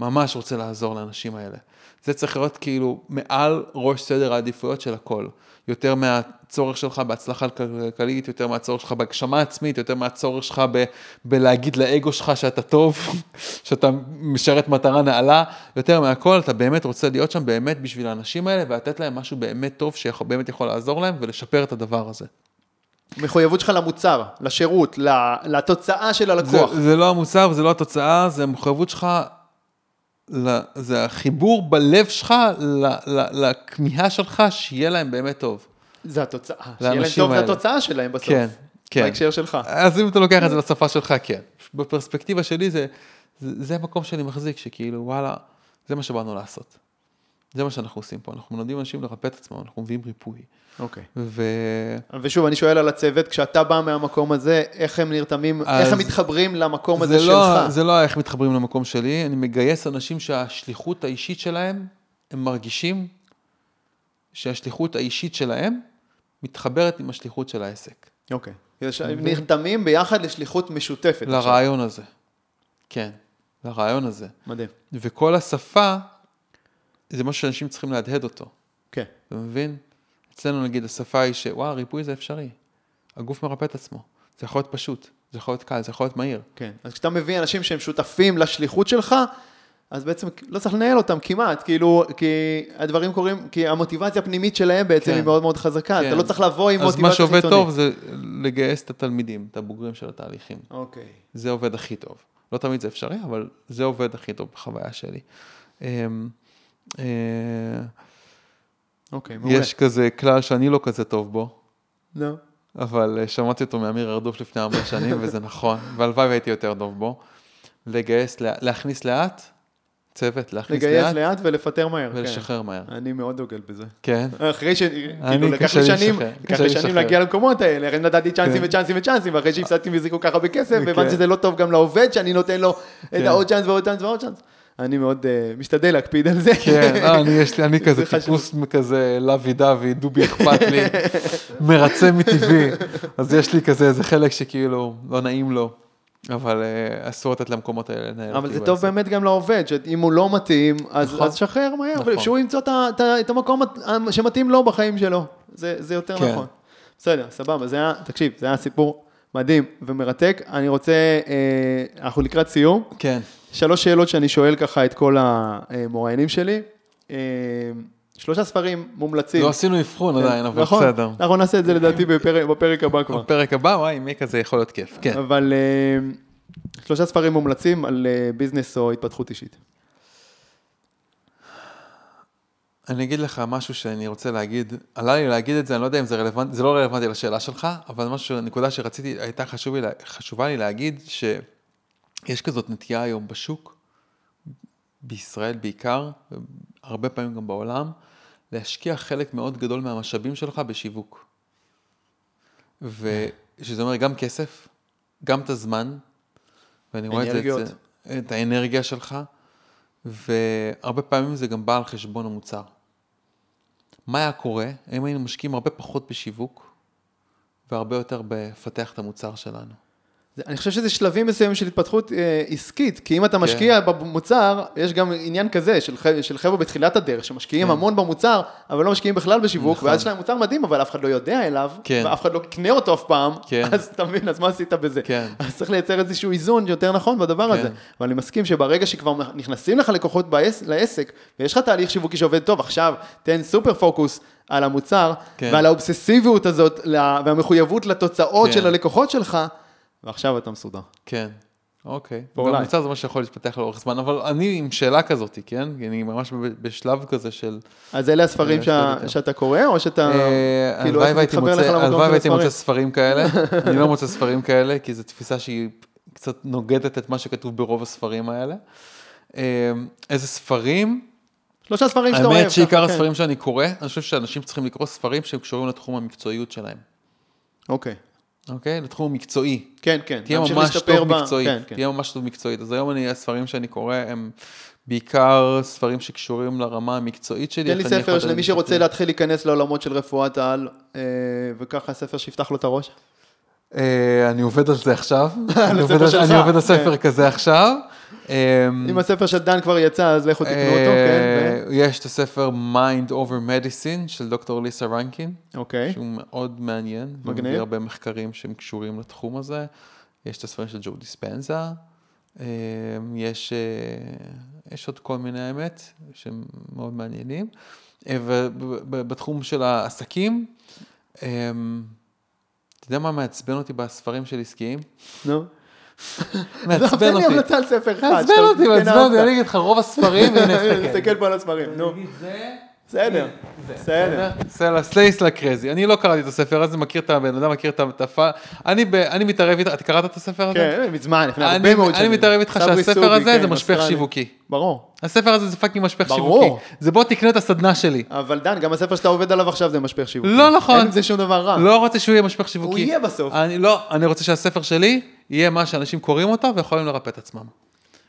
ממש רוצה לעזור לאנשים האלה. זה צריך להיות כאילו מעל ראש סדר העדיפויות של הכל. יותר מהצורך שלך בהצלחה כלכלית, יותר מהצורך שלך בהגשמה עצמית, יותר מהצורך שלך ב- בלהגיד לאגו שלך שאתה טוב, שאתה משרת מטרה נעלה, יותר מהכל, אתה באמת רוצה להיות שם באמת בשביל האנשים האלה ולתת להם משהו באמת טוב שבאמת יכול לעזור להם ולשפר את הדבר הזה. מחויבות שלך למוצר, לשירות, לתוצאה של הלקוח. זה, זה לא המוצר וזה לא התוצאה, זה המחויבות שלך, זה החיבור בלב שלך לכמיהה שלך שיהיה להם באמת טוב. זה התוצאה. שיהיה להם טוב, זה האלה. התוצאה שלהם בסוף. כן, כן. בהקשר שלך. אז אם אתה לוקח את זה לשפה שלך, כן. בפרספקטיבה שלי זה, זה, זה המקום שאני מחזיק, שכאילו, וואלה, זה מה שבאנו לעשות. זה מה שאנחנו עושים פה, אנחנו מלמדים אנשים לרפא את עצמם, אנחנו מביאים ריפוי. אוקיי. ו... ושוב, אני שואל על הצוות, כשאתה בא מהמקום הזה, איך הם נרתמים, אז- איך הם מתחברים למקום הזה זה לא, שלך? זה לא איך מתחברים למקום שלי, אני מגייס אנשים שהשליחות האישית שלהם, הם מרגישים שהשליחות האישית שלהם מתחברת עם השליחות של העסק. אוקיי. יש- הם נרתמים ביחד לשליחות משותפת. עכשיו. לרעיון הזה. כן, לרעיון הזה. מדהים. וכל השפה, זה משהו שאנשים צריכים להדהד אותו. כן. אתה מבין? אצלנו נגיד השפה היא שוואלה, ריפוי זה אפשרי. הגוף מרפא את עצמו. זה יכול להיות פשוט, זה יכול להיות קל, זה יכול להיות מהיר. כן. אז כשאתה מביא אנשים שהם שותפים לשליחות שלך, אז בעצם לא צריך לנהל אותם כמעט, כאילו, כי הדברים קורים, כי המוטיבציה הפנימית שלהם בעצם כן. היא מאוד מאוד חזקה, כן. אתה לא צריך לבוא עם אז מוטיבציה מה חיצונית. שעובד טוב זה לגייס את התלמידים, את הבוגרים של התהליכים. אוקיי. זה עובד הכי טוב. לא תמיד זה אפשרי, אבל זה עובד הכי טוב בחוויה שלי. אוקיי, מעולה. יש כזה כלל שאני לא כזה טוב בו, נו. אבל אה, שמעתי אותו מאמיר ארדוף לפני הרבה שנים, וזה נכון, והלוואי והייתי יותר טוב בו. לגייס, לה- להכניס לאט, צוות, להכניס לגייס לאט, לאט ולפטר מהר. כן. ולשחרר מהר. אני מאוד דוגל בזה. כן, אחרי ש... אני, כאילו, לקח קשה לי שנים, לשחרר, לקח לי שנים. להגיע למקומות האלה, הרי נתתי צ'אנסים כן. וצ'אנסים וצ'אנסים, ואחרי שהפסדתי מזה כל כך הרבה כסף, כן. והבנתי שזה לא טוב גם לעובד, שאני נותן לו את כן. העוד צ'אנס ועוד צ'אנס ועוד צ'אנס. אני מאוד אה, משתדל להקפיד על זה. כן, אה, אני, יש לי, אני כזה. טיפוס כזה לוי דווי, דובי אכפת לי, מרצה מטבעי. אז יש לי כזה איזה חלק שכאילו לא נעים לו, אבל אה, אסור לתת למקומות האלה לנהל. אבל זה. טוב באמת גם לעובד, שאם הוא לא מתאים, אז נכון. שחרר מהר, נכון. שהוא ימצוא את המקום שמתאים לו בחיים שלו. זה זה יותר כן. נכון. בסדר, סבבה, זה היה, תקשיב, זה היה סיפור מדהים ומרתק. אני רוצה, אה, אנחנו לקראת סיום. כן, שלוש שאלות שאני שואל ככה את כל המוראיינים שלי. אה, שלושה ספרים מומלצים. לא עשינו אבחון עדיין, אבל נכון, בסדר. אנחנו נעשה את זה לדעתי בפרק, בפרק הבא כבר. בפרק הבא, וואי, מי כזה יכול להיות כיף, כן. אבל אה, שלושה ספרים מומלצים על אה, ביזנס או התפתחות אישית. אני אגיד לך משהו שאני רוצה להגיד, עלה לי להגיד את זה, אני לא יודע אם זה רלוונטי, זה לא רלוונטי לשאלה שלך, אבל משהו, נקודה שרציתי, הייתה חשוב לי, חשובה לי להגיד, שיש כזאת נטייה היום בשוק, בישראל בעיקר, הרבה פעמים גם בעולם, להשקיע חלק מאוד גדול מהמשאבים שלך בשיווק. ושזה אומר גם כסף, גם את הזמן, ואני רואה את זה, את האנרגיה שלך, והרבה פעמים זה גם בא על חשבון המוצר. מה היה קורה אם היינו משקיעים הרבה פחות בשיווק, והרבה יותר בפתח את המוצר שלנו? אני חושב שזה שלבים מסוימים של התפתחות אה, עסקית, כי אם אתה משקיע במוצר, יש גם עניין כזה של, של חבר'ה בתחילת הדרך, שמשקיעים כן. המון במוצר, אבל לא משקיעים בכלל בשיווק, נכון. ואז יש להם מוצר מדהים, אבל אף אחד לא יודע אליו, כן. ואף אחד לא יקנה אותו אף פעם, כן. אז אתה מבין, אז מה עשית בזה? כן. אז צריך לייצר איזשהו איזון יותר נכון בדבר כן. הזה. אבל אני מסכים שברגע שכבר נכנסים לך לקוחות בעס, לעסק, ויש לך תהליך שיווקי שעובד טוב, עכשיו תן סופר פוקוס על המוצר, כן. ועל האובססיביות הזאת, ל- והמחויבות לתוצאות כן. של הלקוחות שלך, ועכשיו אתה מסודר. כן, אוקיי. ואולי. והמוצר זה מה שיכול להתפתח לאורך זמן, אבל אני עם שאלה כזאת, כן? אני ממש בשלב כזה של... אז אלה הספרים. שאתה קורא, או שאתה... אה, כאילו, הלוואי איך מתחבר לך למקום הלוואי של והייתי מוצא הספרים? ספרים כאלה, אני לא מוצא ספרים כאלה, כי זו תפיסה שהיא קצת נוגדת את מה שכתוב ברוב הספרים האלה. אה, איזה ספרים? שלושה ספרים שאתה אוהב. האמת שעיקר כן. הספרים שאני קורא, אני חושב שאנשים צריכים לקרוא ספרים שהם קשורים לתחום המקצועיות שלהם, אוקיי. אוקיי? לתחום המקצועי. כן, כן. תהיה להמשיך ממש להשתפר טוב ב- מקצועית, כן, כן. תהיה ממש טוב מקצועית. אז היום אני, הספרים שאני קורא הם בעיקר ספרים שקשורים לרמה המקצועית שלי. תן לי ספר למי שרוצה להתחיל להיכנס לעולמות של רפואת על, אה, וככה ספר שיפתח לו את הראש. אה, אני עובד על זה עכשיו. אני עובד על- על ספר כן. כזה עכשיו. אה, אם הספר של דן כבר יצא, אז לכו תקנו אותו, כן. אה, יש את הספר Mind Over Medicine של דוקטור ליסה רנקין, אוקיי. שהוא מאוד מעניין. מגניב. מביא הרבה מחקרים שהם קשורים לתחום הזה. יש את הספרים של ג'ו דיספנזה. אה, יש, אה, יש עוד כל מיני האמת, שהם מאוד מעניינים. אה, ובתחום של העסקים, אה, אתה יודע מה מעצבן אותי בספרים של עסקיים? נו. מעצבן תן לי אותי. המלצה על ספר אחד. מעצבן אותי, מעצבן אותי. אני אגיד לך, רוב הספרים, הנה, תסתכל. תסתכל פה על הספרים, נו. בסדר. בסדר. Sell, Sell Like Crazy. אני לא קראתי את הספר הזה, מכיר את הבן אדם, מכיר את הפעל. אני ב- אני מתערב איתך, אתה קראת את הספר הזה? כן, מזמן, לפני אני- הרבה מאוד שנים. אני מתערב איתך שהספר הזה כן, זה משפך. שיווקי. ברור. הספר הזה זה fucking משפך ברור. שיווקי. זה בוא תקנה את הסדנה שלי. אבל דן, גם הספר שאתה עובד עליו עכשיו זה משפך שיווקי. לא נכון. אין עם זה שום דבר רע. לא רוצה שהוא יהיה משפך שיווקי. הוא יהיה בסוף. אני לא, אני רוצה שהספר שלי יהיה מה שאנשים קוראים אותו ויכולים לרפא את עצמם.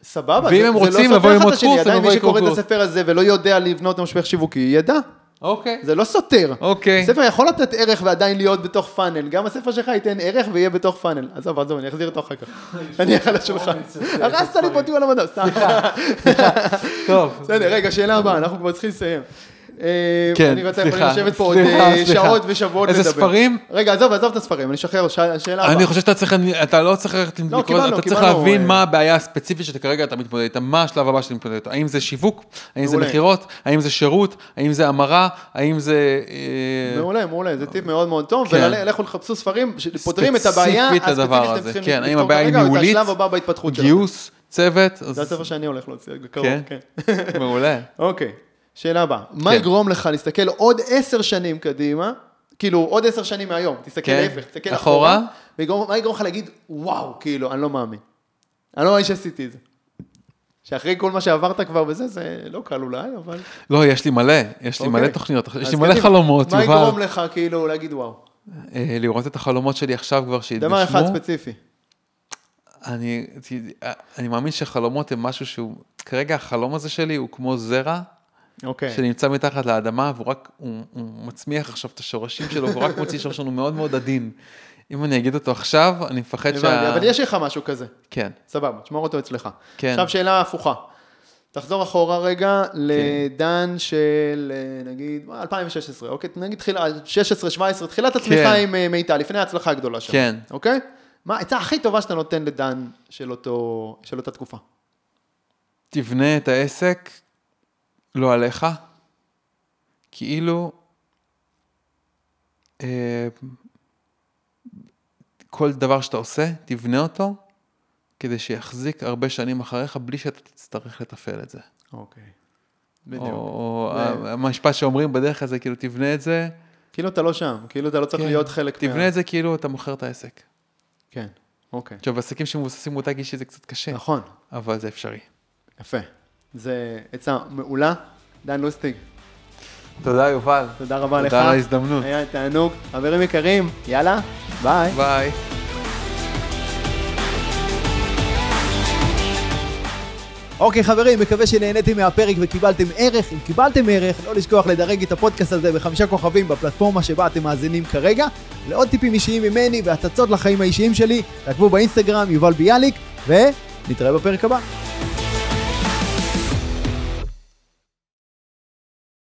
סבבה, ואם זה- הם זה רוצים לא לבוא סותר אחד ללמוד את השני, קורס, עדיין הם מי יבואו שקורא את הספר הזה ולא יודע לבנות משפך שיווקי, ידע. אוקיי. זה לא סותר. אוקיי. ספר יכול לתת ערך ועדיין להיות בתוך פאנל. גם הספר שלך ייתן ערך ויהיה בתוך פאנל. עזוב, עזוב, אני אחזיר אותו אחר כך. אני אניח על השולחן. הרסת לי פה טיול המדע, סתם. טוב. בסדר, רגע, שאלה הבאה, אנחנו כבר צריכים לסיים. אה, כן, אני ואתה יכולים לשבת פה עוד אה. שעות ושבועות לדבר. איזה ספרים? רגע, עזוב, עזוב את הספרים, אני אשחרר, שאלה הבאה. אני חושב שאתה צריך, אתה לא צריך ללכת לקרוא, קיבלנו, אתה צריך להבין אה, מה הבעיה הספציפית שאתה כרגע אתה מתמודד איתה, מה השלב הבא שאתה מתמודד איתו, האם זה שיווק, האם זה. מכירות, האם זה שירות, האם זה המרה, האם זה... מעולה, מעולה, זה טיפ מאוד מאוד טוב, כן. ולכו לחפשו ספרים שפותרים את הבעיה ספציפית הספציפית לדבר שאתם הזה. צריכים כן, האם לפתור הבעיה היא כרגע, ניהולית. גיוס, צוות, זה הספר שאני הולך להוציא בקרוב, כן? כן. מעולה. אוקיי. שאלה הבאה, מה כן. יגרום לך להסתכל עוד עשר שנים קדימה, כאילו עוד עשר שנים מהיום, תסתכל כן. להפך, תסתכל אחורה? אחורה, ויגרום- מה יגרום לך להגיד, וואו, כאילו, אני לא מאמין. אני לא מאמין שעשיתי את זה. שאחרי כל מה שעברת כבר בזה, זה לא קל אולי, אבל... לא, יש לי מלא, יש לי אוקיי. מלא תוכניות, יש לי מלא קדימה. חלומות, מה יובל. יגרום לך כאילו להגיד וואו? אה, לראות את החלומות שלי עכשיו כבר שהתגשמו. דבר אחד ספציפי. אני, אני מאמין שחלומות הם משהו שהוא, כרגע החלום הזה שלי הוא כמו זרע, אוקיי. שנמצא מתחת לאדמה, והוא רק, הוא, הוא מצמיח עכשיו את השורשים שלו, והוא רק מוציא שורש שלנו מאוד מאוד עדין. אם אני אגיד אותו עכשיו, אני מפחד שה... אבל יש לך משהו כזה. כן, סבבה, תשמור אותו אצלך. כן. עכשיו שאלה הפוכה. תחזור אחורה רגע לדן של אה, נגיד מה, 2016, אוקיי? נגיד תחילה, 16-17, תחילת הצמיחה כן. עם אה, מיטל, לפני ההצלחה הגדולה שם. כן. אוקיי? מה העצה הכי טובה שאתה נותן לדן של, אותו, של אותה תקופה? תבנה את העסק לא עליך, כאילו אה, כל דבר שאתה עושה, תבנה אותו כדי שיחזיק הרבה שנים אחריך בלי שאתה תצטרך לתפעל את זה. אוקיי. או, בדיוק. או זה- המשפט שאומרים בדרך כלל זה כאילו תבנה את זה, כאילו אתה לא שם, כאילו אתה לא צריך כן, להיות חלק תבנה את זה כאילו אתה מוכר את העסק. כן, אוקיי. עכשיו, עסקים שמבוססים מותג אישי זה קצת קשה, נכון, אבל זה אפשרי. יפה. זה עצה מעולה. דן לוסטיג, תודה יובל. תודה רבה לך. תודה על ההזדמנות. היה תענוג. חברים יקרים, יאללה, ביי. ביי. אוקיי חברים, מקווה שנהניתם מהפרק וקיבלתם ערך. אם קיבלתם ערך, לא לשכוח לדרג את הפודקאסט הזה בחמישה כוכבים בפלטפורמה שבה אתם מאזינים כרגע. לעוד טיפים אישיים ממני והצצות לחיים האישיים שלי, תעקבו באינסטגרם יובל ביאליק, ונתראה בפרק הבא.